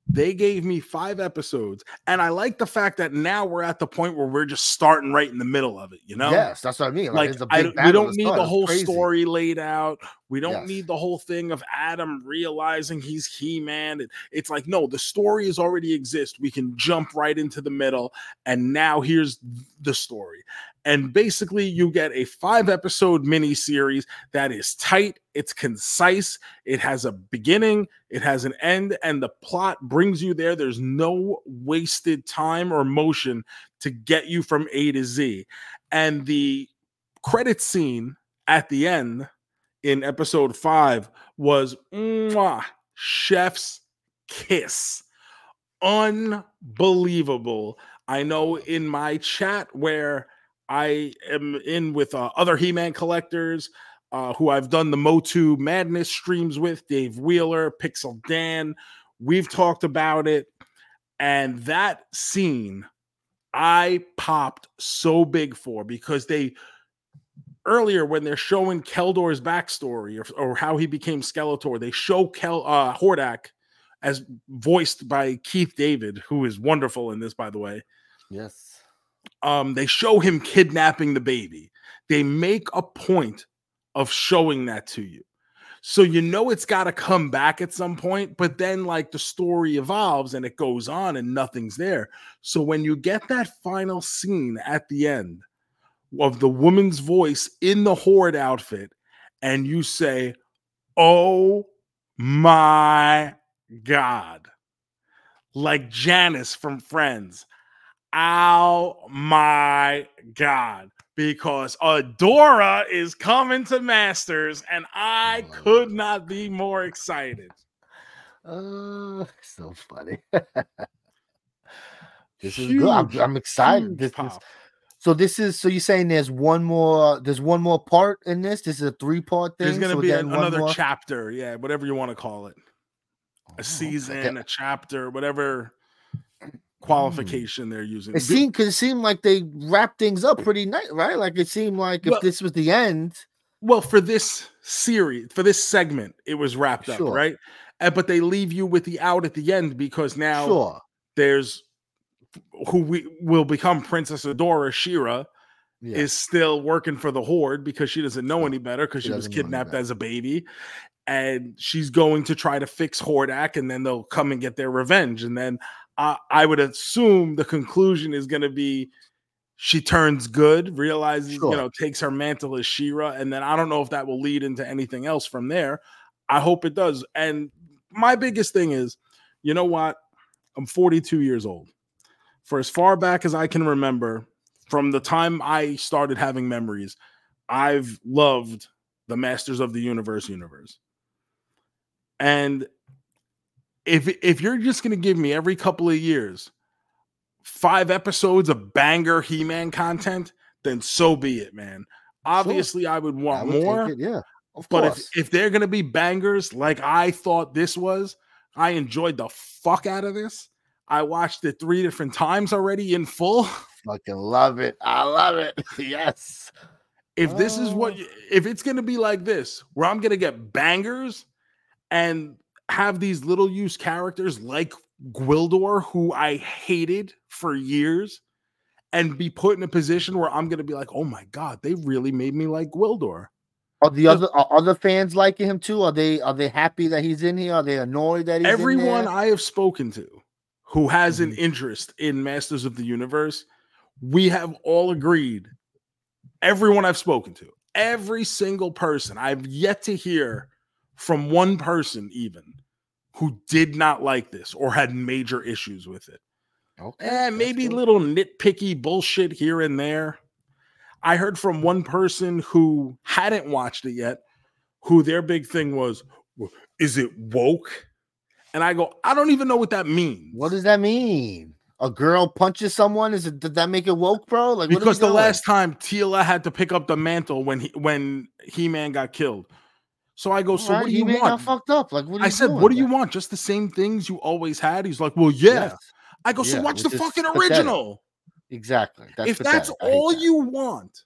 they gave me five episodes. And I like the fact that now we're at the point where we're just starting right in the middle of it, you know? Yes, that's what I mean. Like, like it's a I we don't need the whole story laid out. We don't Yes. need the whole thing of Adam realizing he's He-Man. It- It's like no, the story is already exist. We can jump right into the middle, and now here's the story. And basically, you get a five-episode mini series that is tight. It's concise. It has a beginning. It has an end, and the plot brings you there. There's no wasted time or motion to get you from A to Z. And the credit scene at the end in episode five was mwah, chef's kiss. Unbelievable. I know in my chat where I am in with uh, other He Man collectors uh, who I've done the Motu Madness streams with, Dave Wheeler, Pixel Dan. We've talked about it. And that scene I popped so big for because they earlier when they're showing Keldor's backstory or, or how he became Skeletor, they show Kel uh, Hordak as voiced by Keith David, who is wonderful in this, by the way. Yes. Um, they show him kidnapping the baby. They make a point of showing that to you. So you know it's got to come back at some point, but then like the story evolves and it goes on and nothing's there. So when you get that final scene at the end of the woman's voice in the horde outfit and you say, "Oh my god." Like Janice from Friends. Oh my god because Adora is coming to Masters, and I could not be more excited. Uh, so funny. this is good. I'm, I'm excited. huge This so this is so you're saying there's one more there's one more part in this. This is a three part thing. There's gonna we're be another more? chapter, yeah, whatever you want to call it, Oh, a okay. season, a chapter, whatever Mm. qualification they're using. It seemed because it seemed like they wrapped things up pretty nice, right? Like it seemed like if this was the end, Well, for this series, for this segment, it was wrapped up, right? And, but they leave you with the out at the end because now sure. there's who we will become Princess Adora She-Ra Yeah. is still working for the Horde because she doesn't know any better because She she, was doesn't know any kidnapped as a baby. And she's going to try to fix Hordak and then they'll come and get their revenge. And then uh, I would assume the conclusion is going to be she turns good, realizes, Sure. you know, takes her mantle as She-Ra. And then I don't know if that will lead into anything else from there. I hope it does. And my biggest thing is, you know what? I'm 42 years old. For as far back as I can remember, from the time I started having memories, I've loved the Masters of the Universe universe. And if if you're just going to give me every couple of years five episodes of banger He-Man content, then so be it, man. Obviously, I would want I would more. it, yeah, of But course. if, if they're gonna be bangers like I thought this was, I enjoyed the fuck out of this. I watched it three different times already in full. fucking love it, I love it. yes, If this is what Oh. you- if it's gonna be like this, where I'm gonna get bangers and have these little use characters like Gwildor, who I hated for years, and be put in a position where I'm gonna be like, oh my god, they really made me like Gwildor. Are the other are other fans liking him too? Are they are they happy that he's in here? Are they annoyed that he's in everyone? I have spoken to who has an Mhm. interest in Masters of the Universe, we have all agreed. Everyone I've spoken to, every single person, I've yet to hear from one person even who did not like this or had major issues with it. Okay, Eh, maybe good. little nitpicky bullshit here and there. I heard from one person who hadn't watched it yet, who their big thing was, is it woke? And I go, I don't even know what that means. What does that mean? A girl punches someone? Is it did that make it woke, bro? Like because the doing? last time Teela had to pick up the mantle when he when He Man got killed. So I go, so Alright, what do you want? fucked up. Like what I said, doing, what do you man? want? Just the same things you always had? He's like, well, yeah. Yes, I go, so Yeah, watch the fucking pathetic. original. exactly. That's if that's pathetic. I hate all that. you want,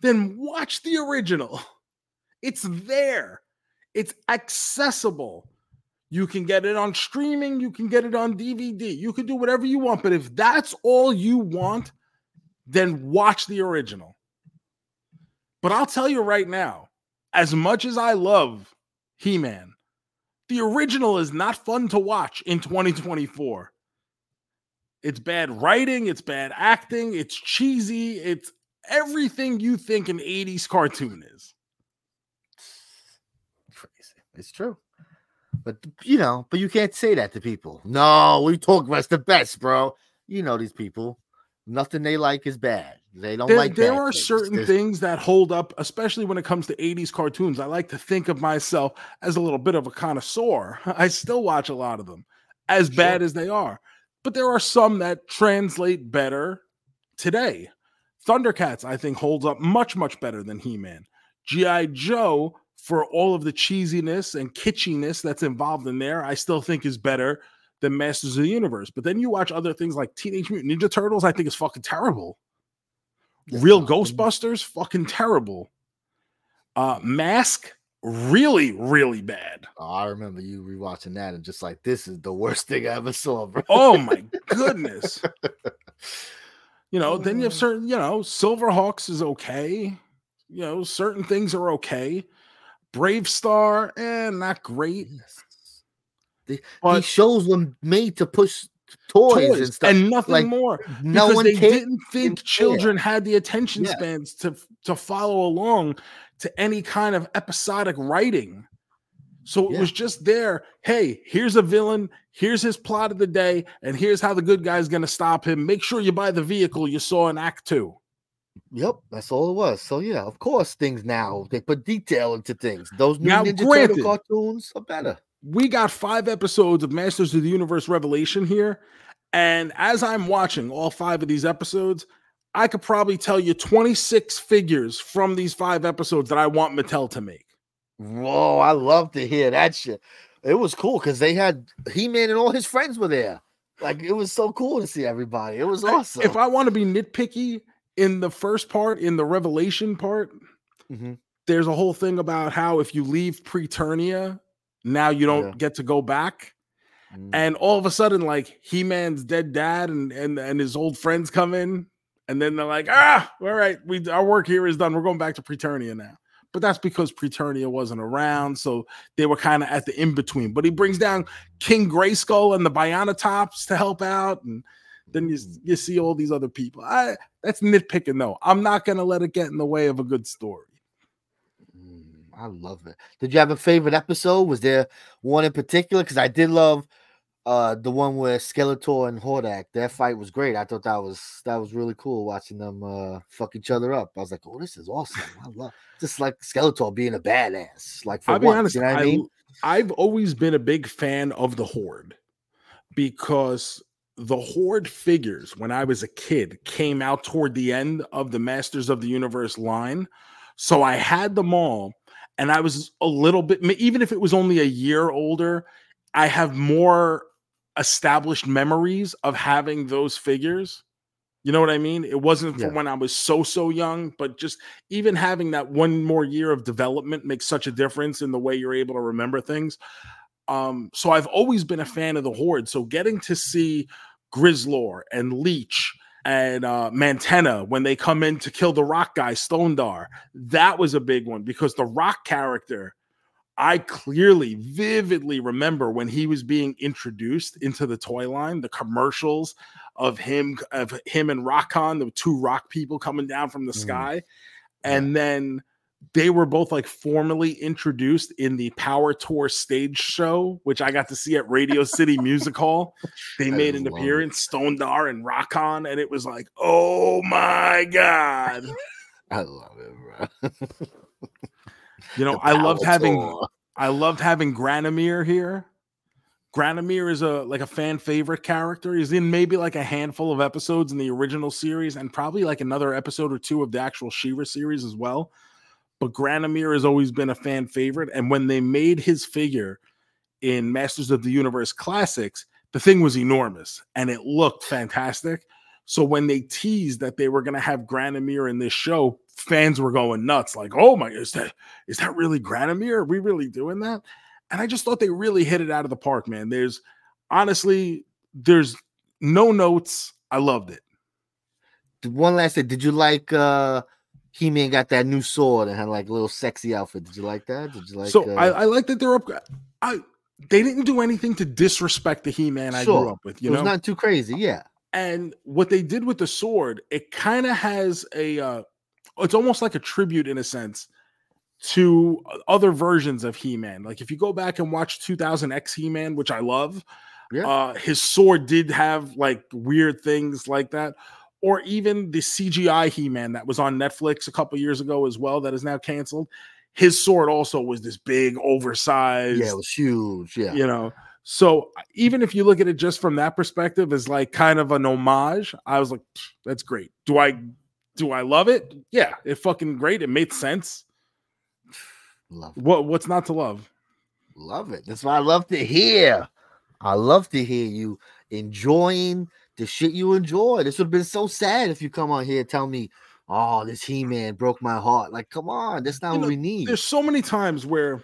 then watch the original. It's there. It's accessible. You can get it on streaming, you can get it on DVD, you can do whatever you want. But if that's all you want, then watch the original. But I'll tell you right now, as much as I love He Man, the original is not fun to watch in 2024. It's bad writing, it's bad acting, it's cheesy, it's everything you think an 80s cartoon is. Crazy. It's true. But you know, but you can't say that to people. No, we talk about the best, bro. You know these people. Nothing they like is bad. They don't There, like. there are things. certain There's- things that hold up, especially when it comes to 80s cartoons. I like to think of myself as a little bit of a connoisseur. I still watch a lot of them, as bad as they are. But there are some that translate better today. Thundercats, I think, holds up much, much better than He Man. G.I. Joe, for all of the cheesiness and kitschiness that's involved in there, I still think is better than Masters of the Universe. But then you watch other things like Teenage Mutant Ninja Turtles, I think is fucking terrible. Real Ghostbusters, fucking terrible. Uh Mask, really, really bad. Oh, I remember you rewatching that and just like this is the worst thing I ever saw, bro. Oh my goodness. You know, then you have certain, you know, Silverhawks is okay. You know, certain things are okay. Brave Star, eh, not great. Yes. The- These shows were made to push toys, toys and stuff. and nothing like, more. no because one they didn't think care. children had the attention Yeah. spans to to follow along to any kind of episodic writing. So it Yeah. was just there. Hey, here's a villain. Here's his plot of the day, and here's how the good guy's going to stop him. Make sure you buy the vehicle you saw in Act Two. Yep, that's all it was. So yeah, of course, things now they put detail into things. Those new Now, Ninja granted- Turtle cartoons are better. We got five episodes of Masters of the Universe Revelation here, and as I'm watching all five of these episodes, I could probably tell you 26 figures from these five episodes that I want Mattel to make. Whoa, I love to hear that shit. It was cool because they had He Man and all his friends were there. Like it was so cool to see everybody. It was I- awesome. If I want to be nitpicky in the first part, in the revelation part, Mhm. there's a whole thing about how if you leave Preternia, now you don't Yeah. get to go back. Mm. And all of a sudden, like He Man's dead dad and, and and his old friends come in, and then they're like, ah, all right, we our work here is done. We're going back to Preternia now. But that's because Preternia wasn't around, so they were kind of at the in between. But he brings down King Grayskull and the Bionatops to help out, and then you you see all these other people. I that's nitpicking though. I'm not gonna let it get in the way of a good story. I love it. Did you have a favorite episode? Was there one in particular? Because I did love uh the one where Skeletor and Hordak, their fight was great. I thought that was that was really cool watching them uh fuck each other up. I was like, oh, this is awesome. I love just like Skeletor being a badass. Like for I'll be honest, you know what I I, mean? I've always been a big fan of the Horde because the Horde figures when I was a kid came out toward the end of the Masters of the Universe line. So I had them all, and I was a little bit, even if it was only a year older, I have more established memories of having those figures. You know what I mean? It wasn't from Yeah. when I was so, so young, but just even having that one more year of development makes such a difference in the way you're able to remember things. Um, so I've always been a fan of the Horde. So getting to see Grizzlor and Leech and uh, Mantenna when they come in to kill the Rock guy, Stondar, that was a big one because the Rock character, I clearly, vividly remember when he was being introduced into the toy line, the commercials of him, of him and Rockon, the two rock people coming down from the Mhm. sky, and then they were both like formally introduced in the Power Tour stage show, which I got to see at Radio City Music Hall. They I made an appearance, Stondar and Rockon, and it was like, oh my god! I love it, bro. You know, I loved having Tour. I loved having Granomir here. Granomir is a like a fan favorite character. He's in maybe like a handful of episodes in the original series and probably like another episode or two of the actual She-Ra series as well. But Granomir has always been a fan favorite. And when they made his figure in Masters of the Universe Classics, the thing was enormous and it looked fantastic. So when they teased that they were going to have Granomir in this show, fans were going nuts. Like, oh my, is that is that really Granomir? Are we really doing that? And I just thought they really hit it out of the park, man. There's honestly, there's no notes. I loved it. One last thing, did you like uh He Man got that new sword and had like a little sexy outfit? Did you like that? Did you like so uh, I, I like that they're up. I they didn't do anything to disrespect the He-Man I grew up with, it you was know. not too crazy, yeah. and what they did with the sword, it kind of has a. Uh, it's almost like a tribute in a sense to other versions of He-Man. Like if you go back and watch 2000 X He-Man, which I love, Yeah. uh, his sword did have like weird things like that. Or even the CGI He-Man that was on Netflix a couple years ago as well, that is now canceled. His sword also was this big, oversized, Yeah, it was huge. Yeah. you know. So even if you look at it just from that perspective as like kind of an homage, I was like, that's great. Do I do I love it? Yeah, it fucking great. It made sense. Love it. What what's not to love? Love it. That's what I love to hear. I love to hear you enjoying the shit you enjoy. This would have been so sad if you come on here and tell me, oh, this He Man broke my heart. Like, come on, that's not You what know, we need. There's so many times where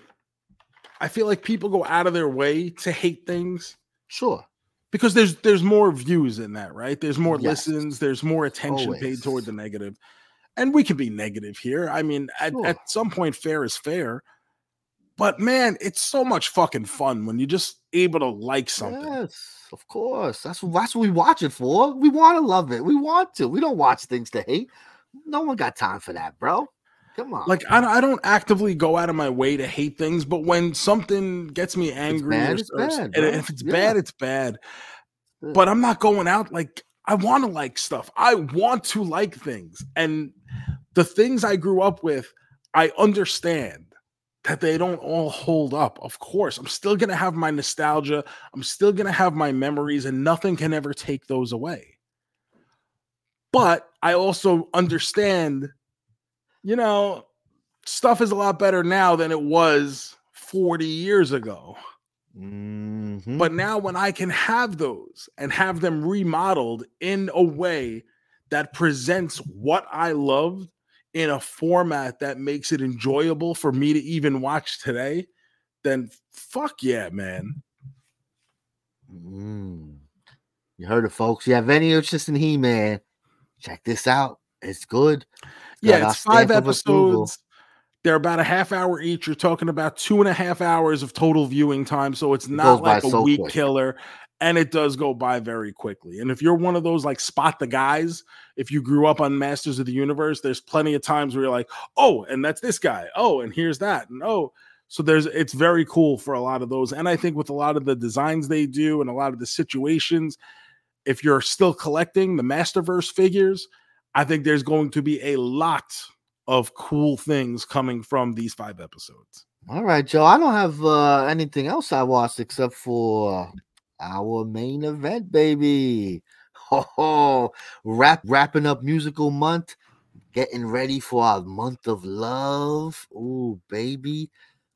I feel like people go out of their way to hate things Sure. because there's there's more views in that, right? There's more Yes. listens, there's more attention paid toward the negative. And we can be negative here. I mean, at, at some point, fair is fair. But man, it's so much fucking fun when you're just able to like something. Yes, of course. That's what that's what we watch it for. We want to love it. We want to. We don't watch things to hate. No one got time for that, bro. Come on. Like I, don't- I don't actively go out of my way to hate things, but when something gets me angry, bad, or, it's or- bad, and if it's Yeah. bad, it's bad. Yeah. But I'm not going out like I want to like stuff. I want to like things, and the things I grew up with, I understand that they don't all hold up. Of course, I'm still gonna have my nostalgia. I'm still gonna have my memories, and nothing can ever take those away. But I also understand, you know, stuff is a lot better now than it was 40 years ago. Mhm. But now, when I can have those and have them remodeled in a way that presents what I loved in a format that makes it enjoyable for me to even watch today, then fuck yeah, man. Mm. You heard it, folks. You have any interest in He Man? Check this out. It's good. Yeah, Got it's five stamp of approval. episodes. They're about a half hour each. You're talking about two and a half hours of total viewing time. So it's not goes by like a so week quick. killer. And it does go by very quickly. And if you're one of those like spot the guys, if you grew up on Masters of the Universe, there's plenty of times where you're like, oh, and that's this guy. Oh, and here's that. And oh, So there's it's very cool for a lot of those. And I think with a lot of the designs they do and a lot of the situations, if you're still collecting the Masterverse figures, I think there's going to be a lot of cool things coming from these five episodes. All right, Joe. I don't have uh, anything else I watched except for our main event, baby. Oh, wrap wrapping up musical month, getting ready for our month of love. Ooh, baby.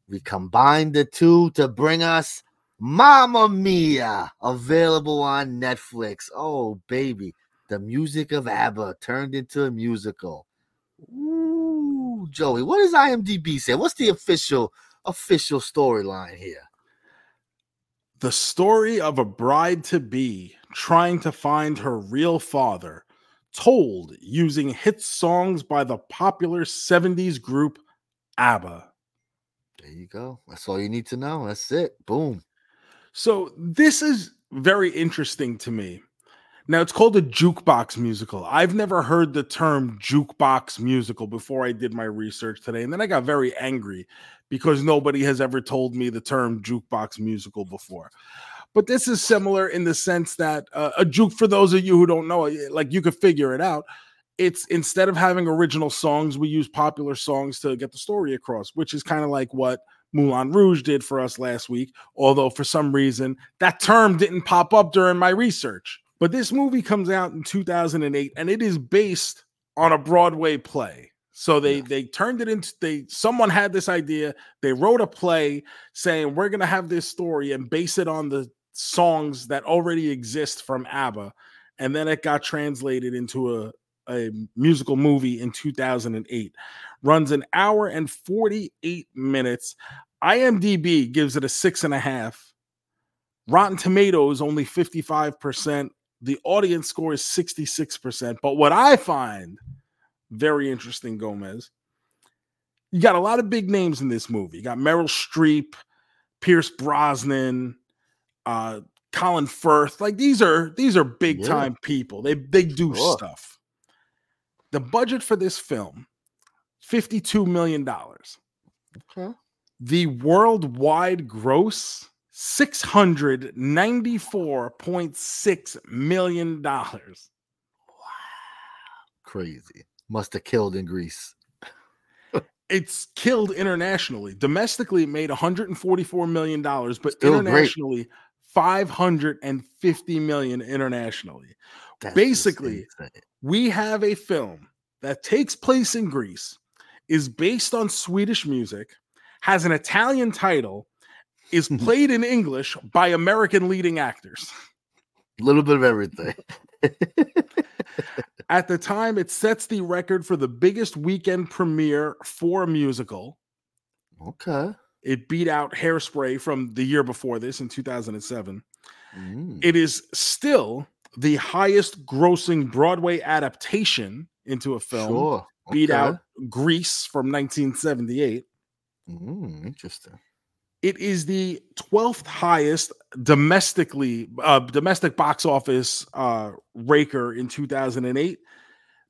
We combined the two to bring us Mamma Mia, available on Netflix. Oh, baby. The music of ABBA turned into a musical. Ooh, Joey, what does IMDb say? What's the official official storyline here? The story of a bride to be trying to find her real father, told using hit songs by the popular 70s group ABBA. There you go. That's all you need to know. That's it. Boom. So, this is very interesting to me. Now, it's called a jukebox musical. I've never heard the term jukebox musical before I did my research today. And then I got very angry because nobody has ever told me the term jukebox musical before. But this is similar in the sense that uh, a juke, for those of you who don't know, like you could figure it out. It's instead of having original songs, we use popular songs to get the story across, which is kind of like what Moulin Rouge did for us last week. Although for some reason that term didn't pop up during my research. But this movie comes out in 2008 and it is based on a Broadway play. So they yeah. they turned it into they someone had this idea. They wrote a play saying we're going to have this story and base it on the songs that already exist from ABBA and then it got translated into a a musical movie in 2008. Runs an hour and 48 minutes. IMDb gives it a six and a half. Rotten Tomatoes only 55%. The audience score is 66%. But what I find very interesting, Gomez, you got a lot of big names in this movie. You got Meryl Streep, Pierce Brosnan, uh, Colin Firth. Like these are these are big yeah. time people. They they do sure. stuff. The budget for this film, $52 million. Okay. The worldwide gross, $694.6 million. Wow. Crazy. Must have killed in Greece. it's killed internationally. Domestically, it made 144 million dollars, but Still internationally, great. 550 million internationally. That's Basically, we have a film that takes place in Greece, is based on Swedish music, has an Italian title, is played in English by American leading actors. A little bit of everything. At the time, it sets the record for the biggest weekend premiere for a musical. Okay. It beat out Hairspray from the year before this in 2007. Mm. It is still the highest grossing Broadway adaptation into a film. Sure. Okay. Beat out Grease from 1978. Mm, interesting. It is the 12th highest domestically uh, domestic box office uh, raker in 2008.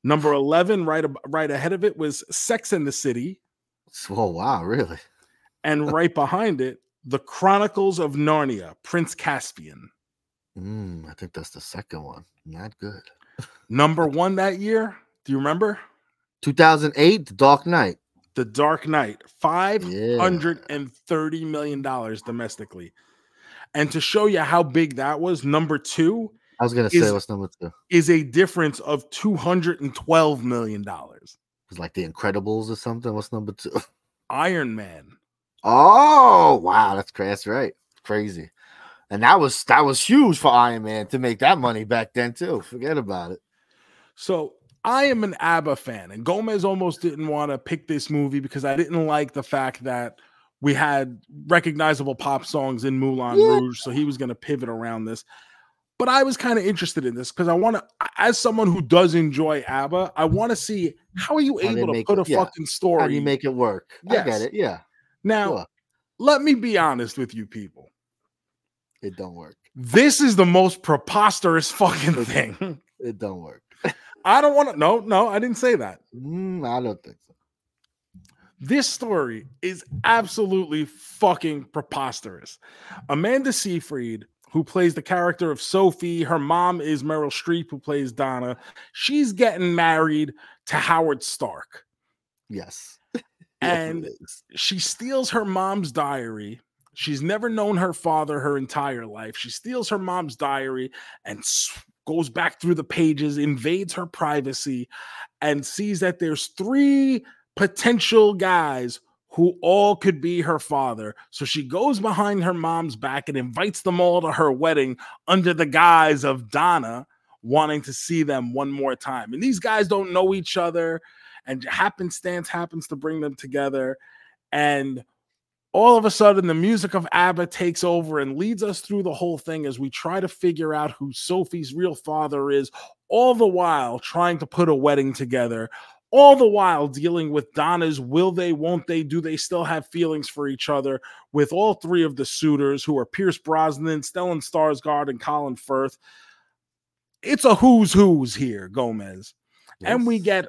Number 11 right right ahead of it was Sex in the City. Oh wow, really? and right behind it, The Chronicles of Narnia, Prince Caspian. Mm, I think that's the second one. Not good. Number 1 that year, do you remember? 2008, The Dark Knight. The Dark Knight, five hundred and thirty million dollars domestically. And to show you how big that was, number two. I was gonna say what's number two is a difference of two hundred and twelve million dollars. It's like the Incredibles or something. What's number two? Iron Man. Oh wow, that's crazy. That's right. Crazy. And that was that was huge for Iron Man to make that money back then too. Forget about it. So I am an ABBA fan, and Gomez almost didn't want to pick this movie because I didn't like the fact that we had recognizable pop songs in Moulin yeah. Rouge, so he was going to pivot around this. But I was kind of interested in this because I want to, as someone who does enjoy ABBA, I want to see how are you how able to put it, a yeah. fucking story? How do you make it work? Yes. I get it. Yeah. Now, sure. let me be honest with you, people. It don't work. This is the most preposterous fucking thing. It don't work. I don't want to. No, no, I didn't say that. Mm, I don't think so. This story is absolutely fucking preposterous. Amanda Seyfried, who plays the character of Sophie, her mom is Meryl Streep, who plays Donna. She's getting married to Howard Stark. Yes. And she steals her mom's diary. She's never known her father her entire life. She steals her mom's diary and goes back through the pages, invades her privacy, and sees that there's three potential guys who all could be her father. So she goes behind her mom's back and invites them all to her wedding under the guise of Donna wanting to see them one more time. And these guys don't know each other, and happenstance happens to bring them together. And all of a sudden, the music of ABBA takes over and leads us through the whole thing as we try to figure out who Sophie's real father is, all the while trying to put a wedding together, all the while dealing with Donna's will they, won't they, do they still have feelings for each other with all three of the suitors who are Pierce Brosnan, Stellan Skarsgård, and Colin Firth. It's a who's who's here, Gomez. Yes. And we get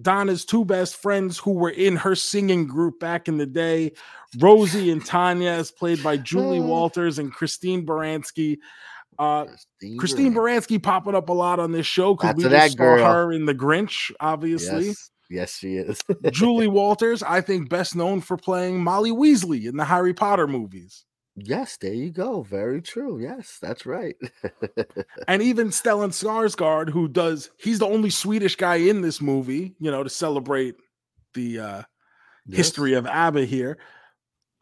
Donna's two best friends who were in her singing group back in the day, Rosie and Tanya, as played by Julie Walters and Christine Baranski. Uh, Christine, Christine Baranski popping up a lot on this show because we just saw girl. her in The Grinch, obviously. Yes, yes she is. Julie Walters, I think, best known for playing Molly Weasley in the Harry Potter movies. Yes, there you go. Very true. Yes, that's right. and even Stellan Skarsgård, who does, he's the only Swedish guy in this movie, you know, to celebrate the uh, yes. history of ABBA here.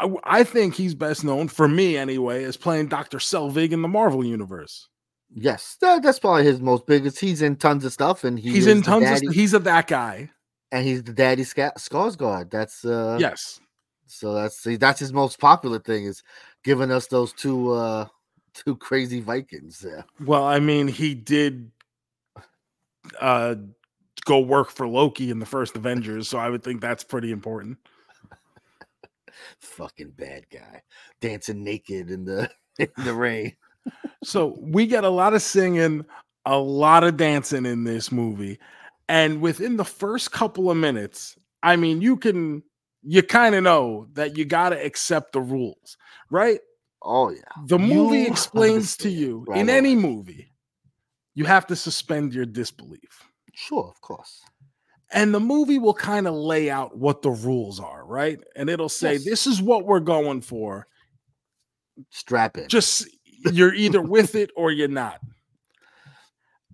I, I, think he's best known for me anyway as playing Dr. Selvig in the Marvel universe. Yes, that, that's probably his most biggest. He's in tons of stuff, and he he's in tons daddy, of. He's a that guy, and he's the daddy Skarsgård. That's uh yes. So that's that's his most popular thing is giving us those two uh two crazy Vikings. Yeah. Well, I mean, he did uh go work for Loki in the first Avengers, so I would think that's pretty important. Fucking bad guy dancing naked in the in the rain. so we get a lot of singing, a lot of dancing in this movie. And within the first couple of minutes, I mean, you can you kind of know that you got to accept the rules, right? Oh yeah. The movie you explains to you right in away. any movie, you have to suspend your disbelief. Sure, of course. And the movie will kind of lay out what the rules are, right? And it'll say, yes. "This is what we're going for." Strap it. Just you're either with it or you're not.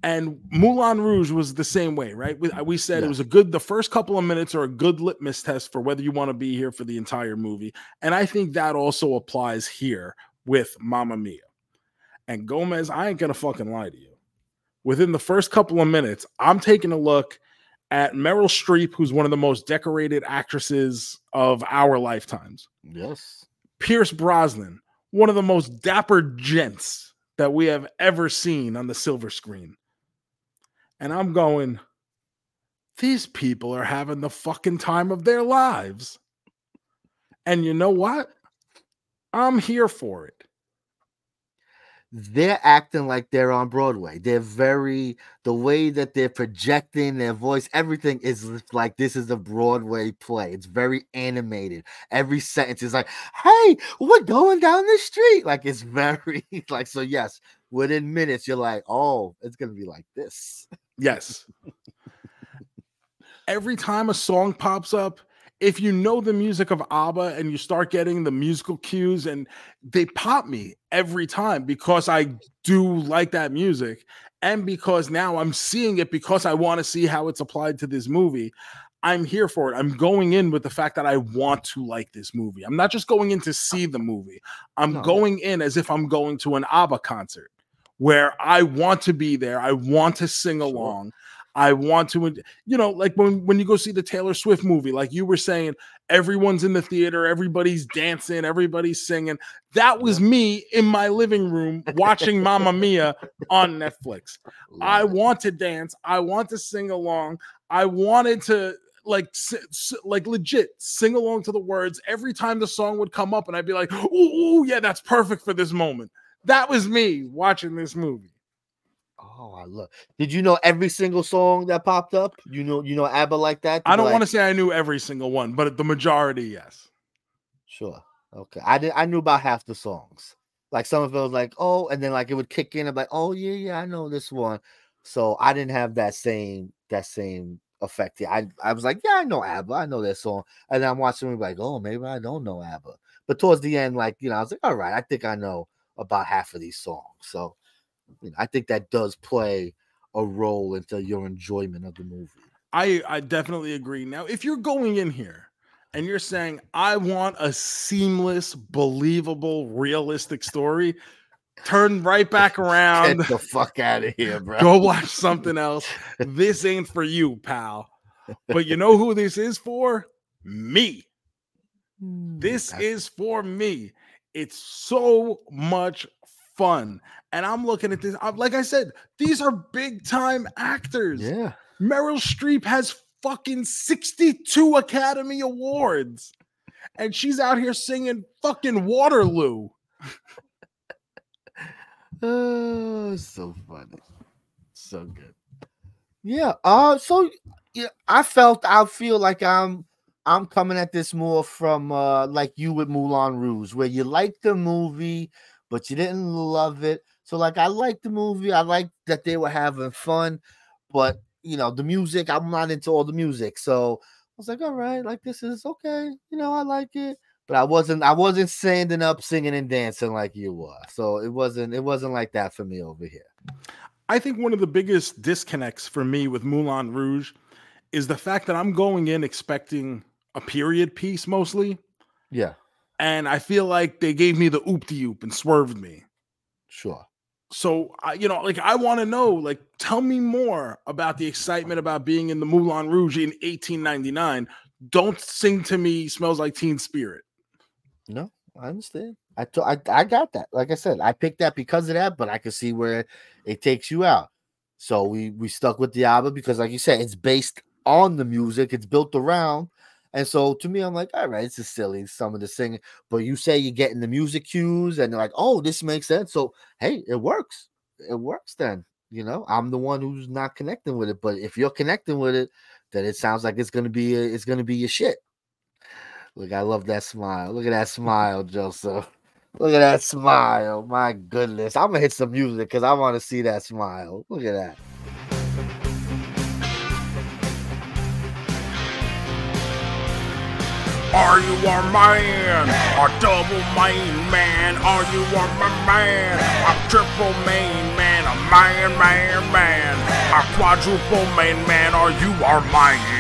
And Moulin Rouge was the same way, right? We, we said yeah. it was a good, the first couple of minutes are a good litmus test for whether you want to be here for the entire movie. And I think that also applies here with Mamma Mia. And Gomez, I ain't going to fucking lie to you. Within the first couple of minutes, I'm taking a look at Meryl Streep, who's one of the most decorated actresses of our lifetimes. Yes. Pierce Brosnan, one of the most dapper gents that we have ever seen on the silver screen. And I'm going, these people are having the fucking time of their lives. And you know what? I'm here for it. They're acting like they're on Broadway. They're very, the way that they're projecting their voice, everything is like this is a Broadway play. It's very animated. Every sentence is like, hey, we're going down the street. Like it's very, like, so yes, within minutes, you're like, oh, it's going to be like this. Yes. Every time a song pops up, if you know the music of ABBA and you start getting the musical cues, and they pop me every time because I do like that music, and because now I'm seeing it because I want to see how it's applied to this movie. I'm here for it. I'm going in with the fact that I want to like this movie. I'm not just going in to see the movie. I'm no. going in as if I'm going to an ABBA concert where I want to be there. I want to sing along. I want to, you know, like when when you go see the Taylor Swift movie, like you were saying, everyone's in the theater, everybody's dancing, everybody's singing. That was me in my living room watching Mamma Mia on Netflix. I want to dance. I want to sing along. I wanted to like like legit sing along to the words every time the song would come up, and I'd be like, "Oh, yeah, that's perfect for this moment." That was me watching this movie. Oh, I love. Did you know every single song that popped up? You know, you know ABBA like that. I don't want to say I knew every single one, but the majority, yes. Sure. Okay. I did. I knew about half the songs. Like some of it was like, oh, and then like it would kick in. I'm like, oh yeah, yeah, I know this one. So I didn't have that same that same effect. I I was like, yeah, I know ABBA, I know that song. And then I'm watching them like, oh, maybe I don't know ABBA. But towards the end, like you know, I was like, all right, I think I know about half of these songs. So you know, I think that does play a role into your enjoyment of the movie. I I definitely agree. Now, if you're going in here and you're saying I want a seamless, believable, realistic story, turn right back around. Get the fuck out of here, bro. Go watch something else. this ain't for you, pal. But you know who this is for? Me. This is for me. It's so much fun. And I'm looking at this. I'm, like I said, these are big time actors. Yeah. Meryl Streep has fucking 62 Academy Awards. And she's out here singing fucking Waterloo. oh, so funny. So good. Yeah. Uh so yeah, I felt I feel like I'm I'm coming at this more from uh like you with Moulin Rouge, where you liked the movie, but you didn't love it. So like I liked the movie, I liked that they were having fun, but you know, the music, I'm not into all the music. So I was like, all right, like this is okay, you know, I like it. But I wasn't I wasn't standing up singing and dancing like you were. So it wasn't it wasn't like that for me over here. I think one of the biggest disconnects for me with Moulin Rouge is the fact that I'm going in expecting a period piece mostly. Yeah. And I feel like they gave me the oop de oop and swerved me. Sure so I, you know, like I want to know, like, tell me more about the excitement about being in the Moulin Rouge in 1899. Don't sing to me "Smells Like Teen Spirit." No, I understand. I, t- I I got that. Like I said, I picked that because of that, but I can see where it takes you out. So we we stuck with the album because, like you said, it's based on the music. It's built around and so to me, I'm like, all right, it's just silly, some of the singing. But you say you're getting the music cues and they're like, oh, this makes sense. So hey, it works. It works then. You know, I'm the one who's not connecting with it. But if you're connecting with it, then it sounds like it's gonna be a, it's gonna be your shit. Look, I love that smile. Look at that smile, Joseph. Look at that smile. My goodness. I'm gonna hit some music because I want to see that smile. Look at that. Are you a man? A double main man? Are you a man? A triple main man? A man, man, man? A quadruple main man? Are you our man?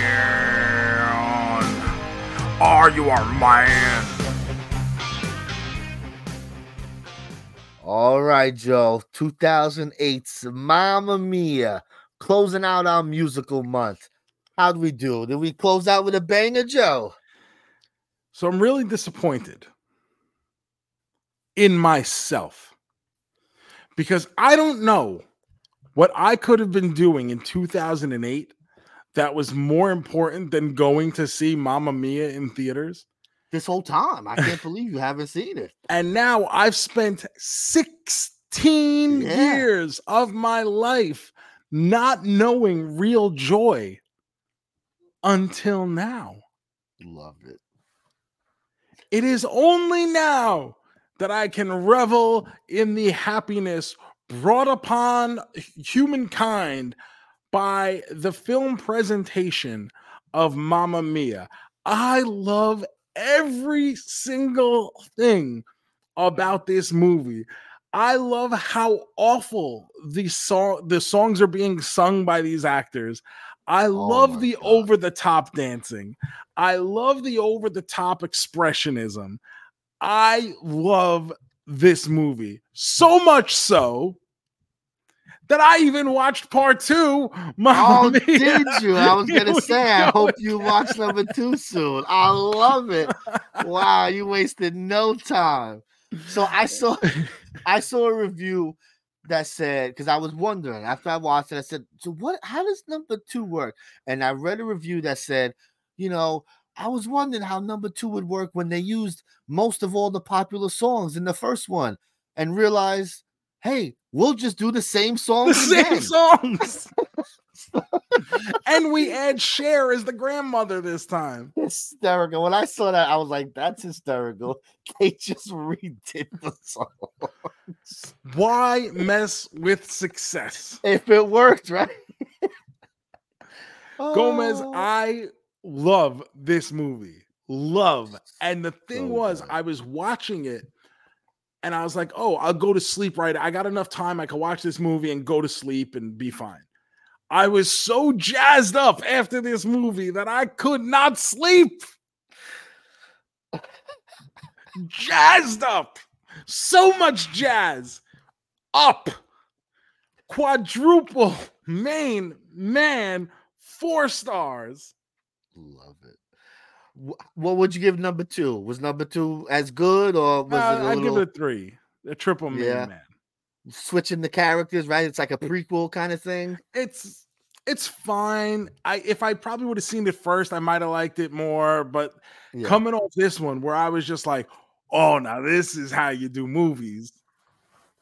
Are you our man? All right, Joe. 2008's Mamma Mia, closing out our musical month. How'd we do? Did we close out with a banger, Joe? So I'm really disappointed in myself because I don't know what I could have been doing in 2008 that was more important than going to see Mamma Mia in theaters. This whole time, I can't believe you haven't seen it. And now I've spent 16 yeah. years of my life not knowing real joy until now. Love it. It is only now that I can revel in the happiness brought upon humankind by the film presentation of Mamma Mia. I love every single thing about this movie. I love how awful the song the songs are being sung by these actors. I oh love the over the top dancing. I love the over the top expressionism. I love this movie so much so that I even watched part two. oh, did you? I was gonna say, I hope you watch number two soon. I love it. Wow, you wasted no time. So I saw, I saw a review that said because I was wondering after I watched it, I said, "So what? How does number two work?" And I read a review that said, "You know, I was wondering how number two would work when they used most of all the popular songs in the first one, and realized hey, we'll just do the same songs. The songs same songs. and we add Cher as the grandmother this time. hysterical. When I saw that, I was like, that's hysterical. They just redid the song. Why mess with success? if it worked, right? Gomez, Oh. I love this movie. Love. And the thing So was, good. I was watching it and I was like, oh, I'll go to sleep right. I got enough time. I can watch this movie and go to sleep and be fine. I was so jazzed up after this movie that I could not sleep. jazzed up. So much jazz. Up. Quadruple main man. Four stars. Love it. What would you give number two? Was number two as good or was Uh, it a I'd give little it a three. A triple main Yeah. man. Switching the characters, right? It's like a prequel kind of thing. It's it's fine. I if I probably would have seen it first, I might have liked it more. But Yeah. coming off this one, where I was just like, "Oh, now this is how you do movies,"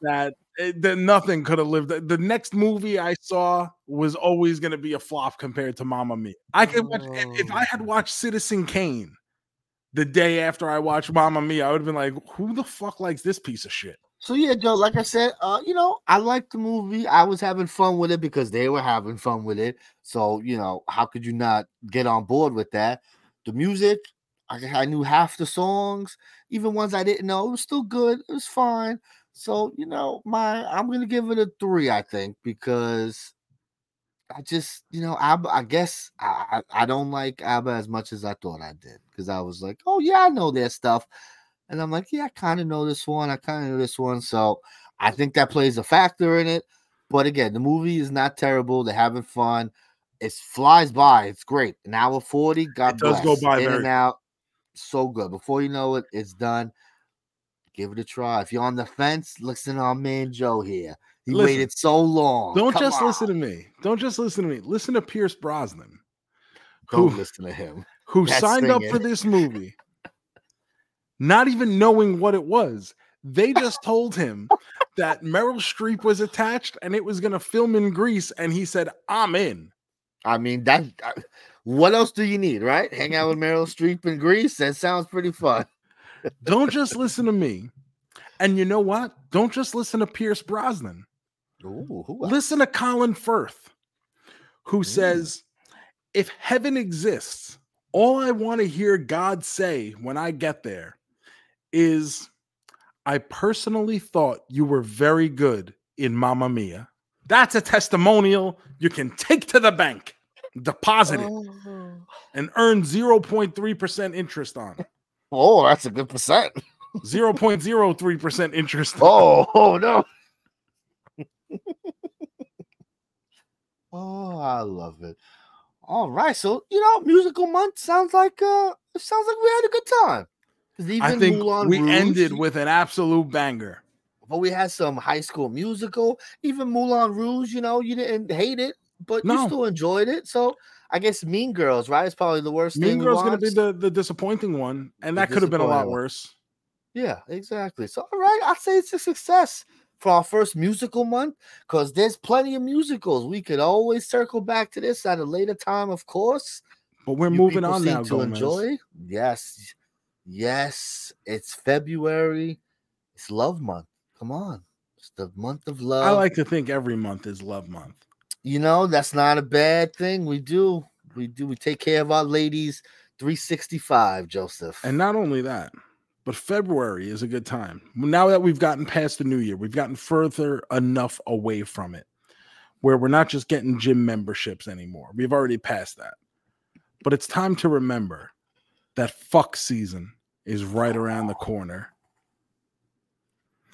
that eh, it, that nothing could have lived. The, next movie I saw was always going to be a flop compared to Mamma Mia. I could watch, if, if I had Oh. watched Citizen Kane the day after I watched Mamma Mia, I would have been like, "Who the fuck likes this piece of shit?" So yeah, Joe, like I said, uh, you know, I liked the movie. I was having fun with it because they were having fun with it. So, you know, how could you not get on board with that? The music, I, I knew half the songs, even ones I didn't know. It was still good. It was fine. So, you know, my I'm gonna give it a three, I think, because I just, you know, Abba, I guess I, I I don't like ABBA as much as I thought I did because I was like, oh yeah, I know their stuff. And I'm like, yeah, I kind of know this one. I kind of know this one. So I think that plays a factor in it. But again, the movie is not terrible. They're having fun. It flies by. It's great. An hour 40. God It does go by In very and out. So good. Before you know it, it's done. Give it a try. If you're on the fence, listen to our man Joe here. He Listen. waited so long. Don't Come just listen to me. Don't just listen to me. Listen to Pierce Brosnan, Don't who- listen to him. who That's signed up for this movie, not even knowing what it was. They just told him that Meryl Streep was attached and it was going to film in Greece, and he said, "I'm in." I mean, that. uh, What else do you need, right? Hang out with Meryl Streep in Greece. That sounds pretty fun. Don't just listen to me. And you know what? Don't just listen to Pierce Brosnan. Ooh, who? Listen to Colin Firth, who Mm. says, If heaven exists, all I want to hear God say when I get there is, I personally thought you were very good in Mamma Mia. That's a testimonial you can take to the bank, deposit it, Oh. and earn 0.3% interest on. Oh, that's a good percent. 0.03% interest. on. Oh, oh no. oh, I love it. All right, so you know, musical month sounds like uh, it sounds like we had a good time. 'Cause even I think Moulin we Rouge, ended with an absolute banger. but we had some High School Musical. Even Moulin Rouge, you know, you didn't hate it, but No. you still enjoyed it. So I guess Mean Girls, right? It's probably the worst Mean Girl's going to be the, the disappointing one, and The that could have been a lot worse. Yeah, exactly. So, all right, I'd say it's a success for our first musical month because there's plenty of musicals. We could always circle back to this at a later time, of course. But we're You moving on now, to Gomez. enjoy. Yes, yes, it's February. It's Love Month. Come on, it's the month of love. I like to think every month is Love Month. you know that's not a bad thing. We do, we do, we take care of our ladies. 365, Joseph. And not only that, but February is a good time. Now that we've gotten past the new year, we've gotten further enough away from it where we're not just getting gym memberships anymore. We've already passed that. But it's time to remember that fuck season is right around the corner.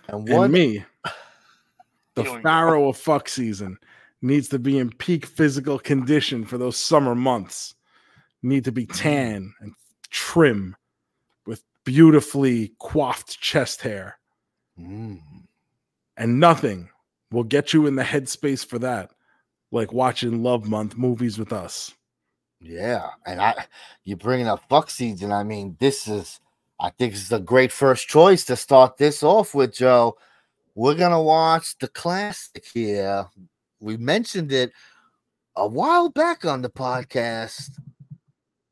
and And me, the Here we go. pharaoh of fuck season, needs to be in peak physical condition for those summer months. Need to be tan and trim with beautifully coiffed chest hair. Mm. And nothing will get you in the headspace for that, like watching Love Month movies with us. Yeah, and I you're bringing up fuck season. I mean, this is I think it's a great first choice to start this off with, Joe. we're gonna watch the classic here. We mentioned it a while back on the podcast.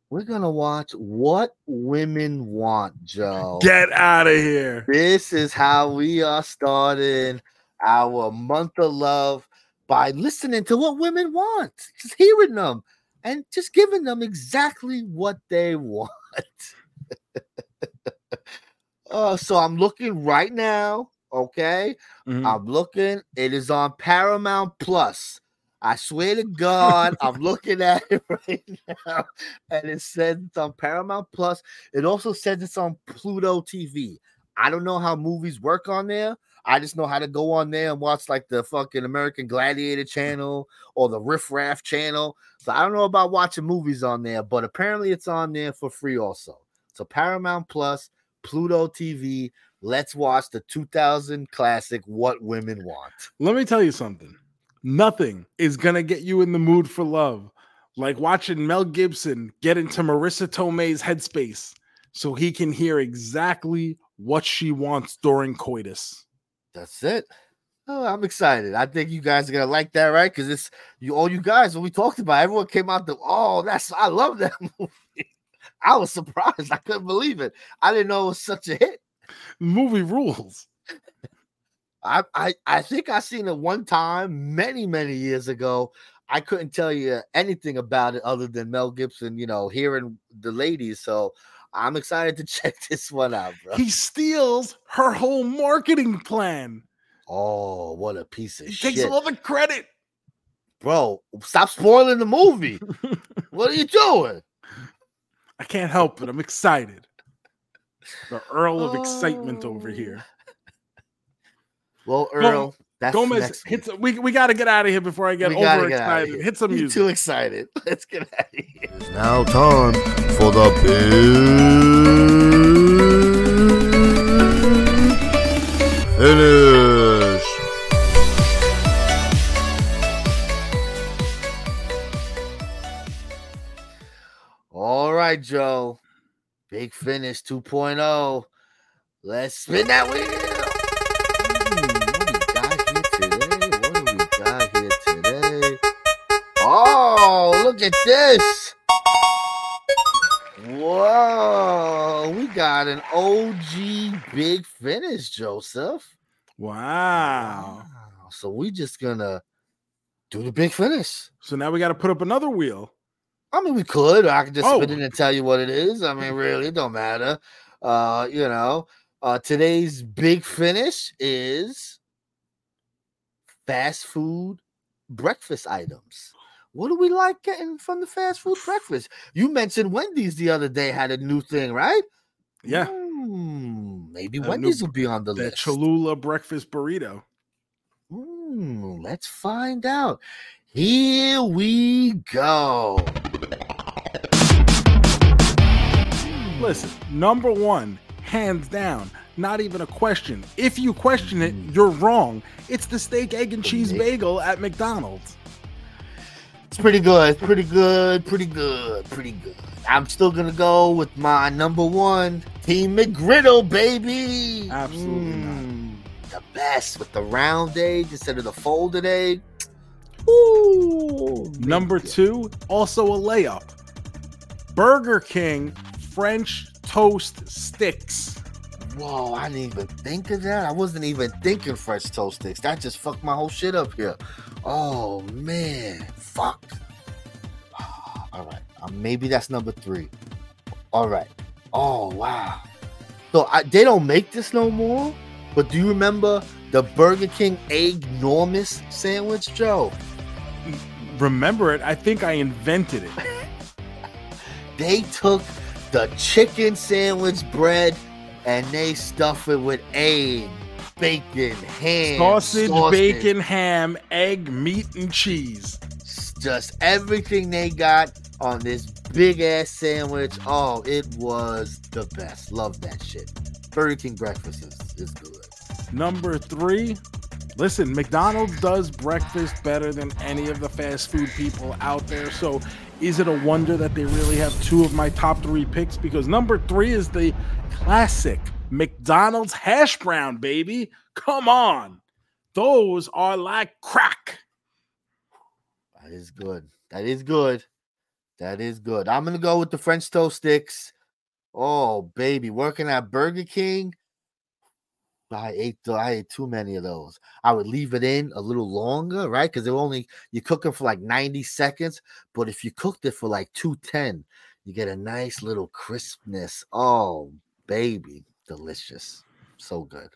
We're gonna watch What Women Want, Joe. Get out of here. This is how we are starting our month of love by listening to what women want, just hearing them and just giving them exactly what they want. Uh, so I'm looking right now. Okay, Mhm. I'm looking. It is on Paramount Plus. I swear to God, I'm looking at it right now, and it says it's on Paramount Plus. It also says it's on Pluto TV. I don't know how movies work on there. I just know how to go on there and watch like the fucking American Gladiator channel or the Riff Raff channel. So I don't know about watching movies on there, but apparently it's on there for free also. So Paramount Plus, Pluto TV. Let's watch the 2000 classic What Women Want. Let me tell you something. Nothing is gonna get you in the mood for love like watching Mel Gibson get into Marisa Tomei's headspace so he can hear exactly what she wants during coitus. That's it. Oh, I'm excited. I think you guys are gonna like that, right? Because it's you all you guys when we talked about it, everyone came out the oh, that's I love that movie. I was surprised. I couldn't believe it. I didn't know it was such a hit. Movie rules. I, I I think I seen it one time many many years ago. I couldn't tell you anything about it other than Mel Gibson, you know, hearing the ladies. So I'm excited to check this one out, bro. He steals her whole marketing plan. Oh, what a piece of He shit, takes all the credit. bro! Stop spoiling the movie. what are you doing? I can't help it. I'm excited. The Earl of Excitement over Oh. here. Well, Earl, that's Gomez next hits. week. We, we got to get out of here before I get We gotta get outta overexcited. Hit some You music. too excited. Let's get out of here. It's now time for the big finish. Right, Joe. Big finish 2.0. Let's spin that wheel. What do we got here today? What do we got here today? Oh, look at this. Whoa, we got an OG big finish, Joseph. Wow. Wow. So we just gonna do the big finish. So now we got to put up another wheel. I mean, we could. I could just Oh. spin it and tell you what it is. I mean, really, it don't matter. Uh, you know, uh, today's big finish is fast food breakfast items. What do we like getting from the fast food breakfast? You mentioned Wendy's the other day had a new thing, right? Yeah. Hmm, maybe A new- Wendy's will be on the list. Cholula breakfast burrito. Hmm, let's find out. Here we go. Listen, number one, hands down, not even a question. If you question it, you're wrong. It's the steak, egg, and cheese bagel at McDonald's. It's pretty good, pretty good, pretty good, pretty good. I'm still gonna go with my number one, Team McGriddle, baby. Absolutely not. Mm, The best with the round egg instead of the folded egg. Ooh, Number two, also a layup. Burger King French toast sticks. Whoa, I didn't even think of that. I wasn't even thinking French toast sticks. That just fucked my whole shit up here. Oh man, fuck. All right, uh, maybe that's number three. All right. Oh wow. So I, they don't make this no more. But do you remember the Burger King egg enormous sandwich, Joe? Remember it? I think I invented it. They took the chicken sandwich bread and they stuff it with egg, bacon, ham, Sausage, bacon, ham, egg, meat, and cheese. just everything they got on this big ass sandwich. Oh, it was the best. Love that shit. Burger King breakfast is, is good. Number three, listen, McDonald's does breakfast better than any of the fast food people out there. So is it a wonder that they really have two of my top three picks? Because number three is the classic McDonald's hash brown, baby. Come on. Those are like crack. That is good. That is good. That is good. I'm gonna go with the French toast sticks. Oh, baby, working at Burger King. I ate I ate too many of those. I would leave it in a little longer, right? Because they're only you cook them for like 90 seconds. But if you cooked it for like 210, you get a nice little crispness. Oh, baby, delicious. So good.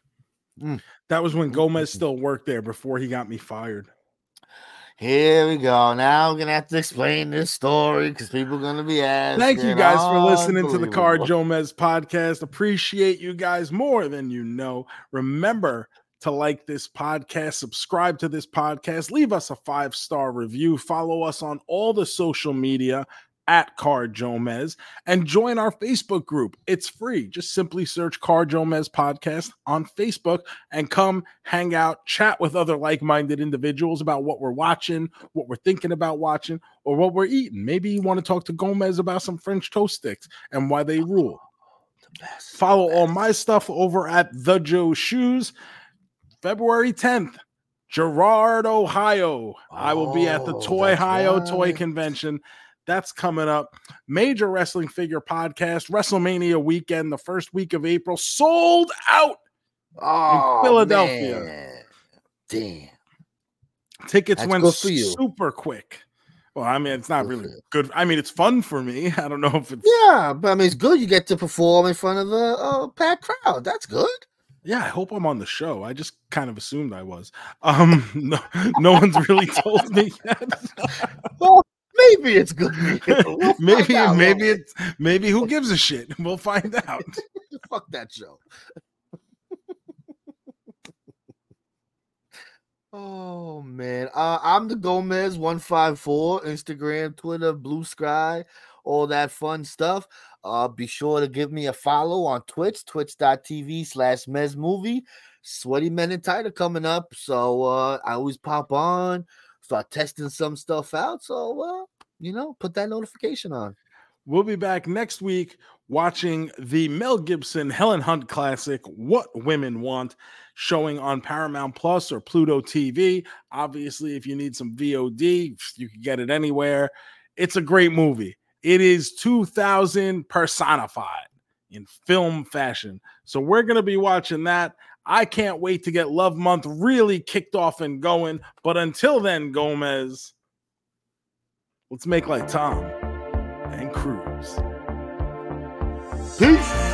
Mm. That was when mm, mm, Gomez still worked there before he got me fired. Here we go. Now I'm gonna have to explain this story because people are gonna be asking. Thank you guys for listening to the Car. JoeMeZ podcast. Appreciate you guys more than you know. Remember to like this podcast, subscribe to this podcast, leave us a five star review, follow us on all the social media at Car JoeMeZ, and join our Facebook group. It's free. Just simply search Car JoeMeZ podcast on Facebook and come hang out, chat with other like minded individuals about what we're watching, what we're thinking about watching, or what we're eating. Maybe you want to talk to Gomez about some French toast sticks and why they oh, rule. The best, the Follow all my stuff over at The Joe Shoes. February 10th, Girard, Ohio. I will be at the Oh, Toy Ohio Toy. Convention. That's coming up. Major Wrestling Figure Podcast, WrestleMania weekend, the first week of April, sold out. Oh, Philadelphia. man. Damn. Tickets That's went good for you. super quick. Well, I mean, it's not really good. I mean, it's fun for me. I don't know if it's Yeah, but I mean, it's good. You get to perform in front of a, a packed crowd. That's good. Yeah, I hope I'm on the show. I just kind of assumed I was. Um, no, no one's really told me yet. Well, maybe it's good. We'll maybe, out, maybe won't it's maybe who gives a shit? We'll find out. fuck that show. oh man, uh, I'm the Gomez one five four Instagram, Twitter, Blue Sky, all that fun stuff. Uh, be sure to give me a follow on Twitch, twitch.tv slash Mez Movie. Sweaty Men and Tight are coming up, so uh, I always pop on, start testing some stuff out. So uh, you know, put that notification on. We'll be back next week watching the Mel Gibson Helen Hunt classic, What Women Want, showing on Paramount Plus or Pluto TV. Obviously, if you need some VOD, you can get it anywhere. It's a great movie. It is 2000 personified in film fashion. So we're going to be watching that. I can't wait to get Love Month really kicked off and going. But until then, Gomez, let's make like Tom and Cruise. Peace.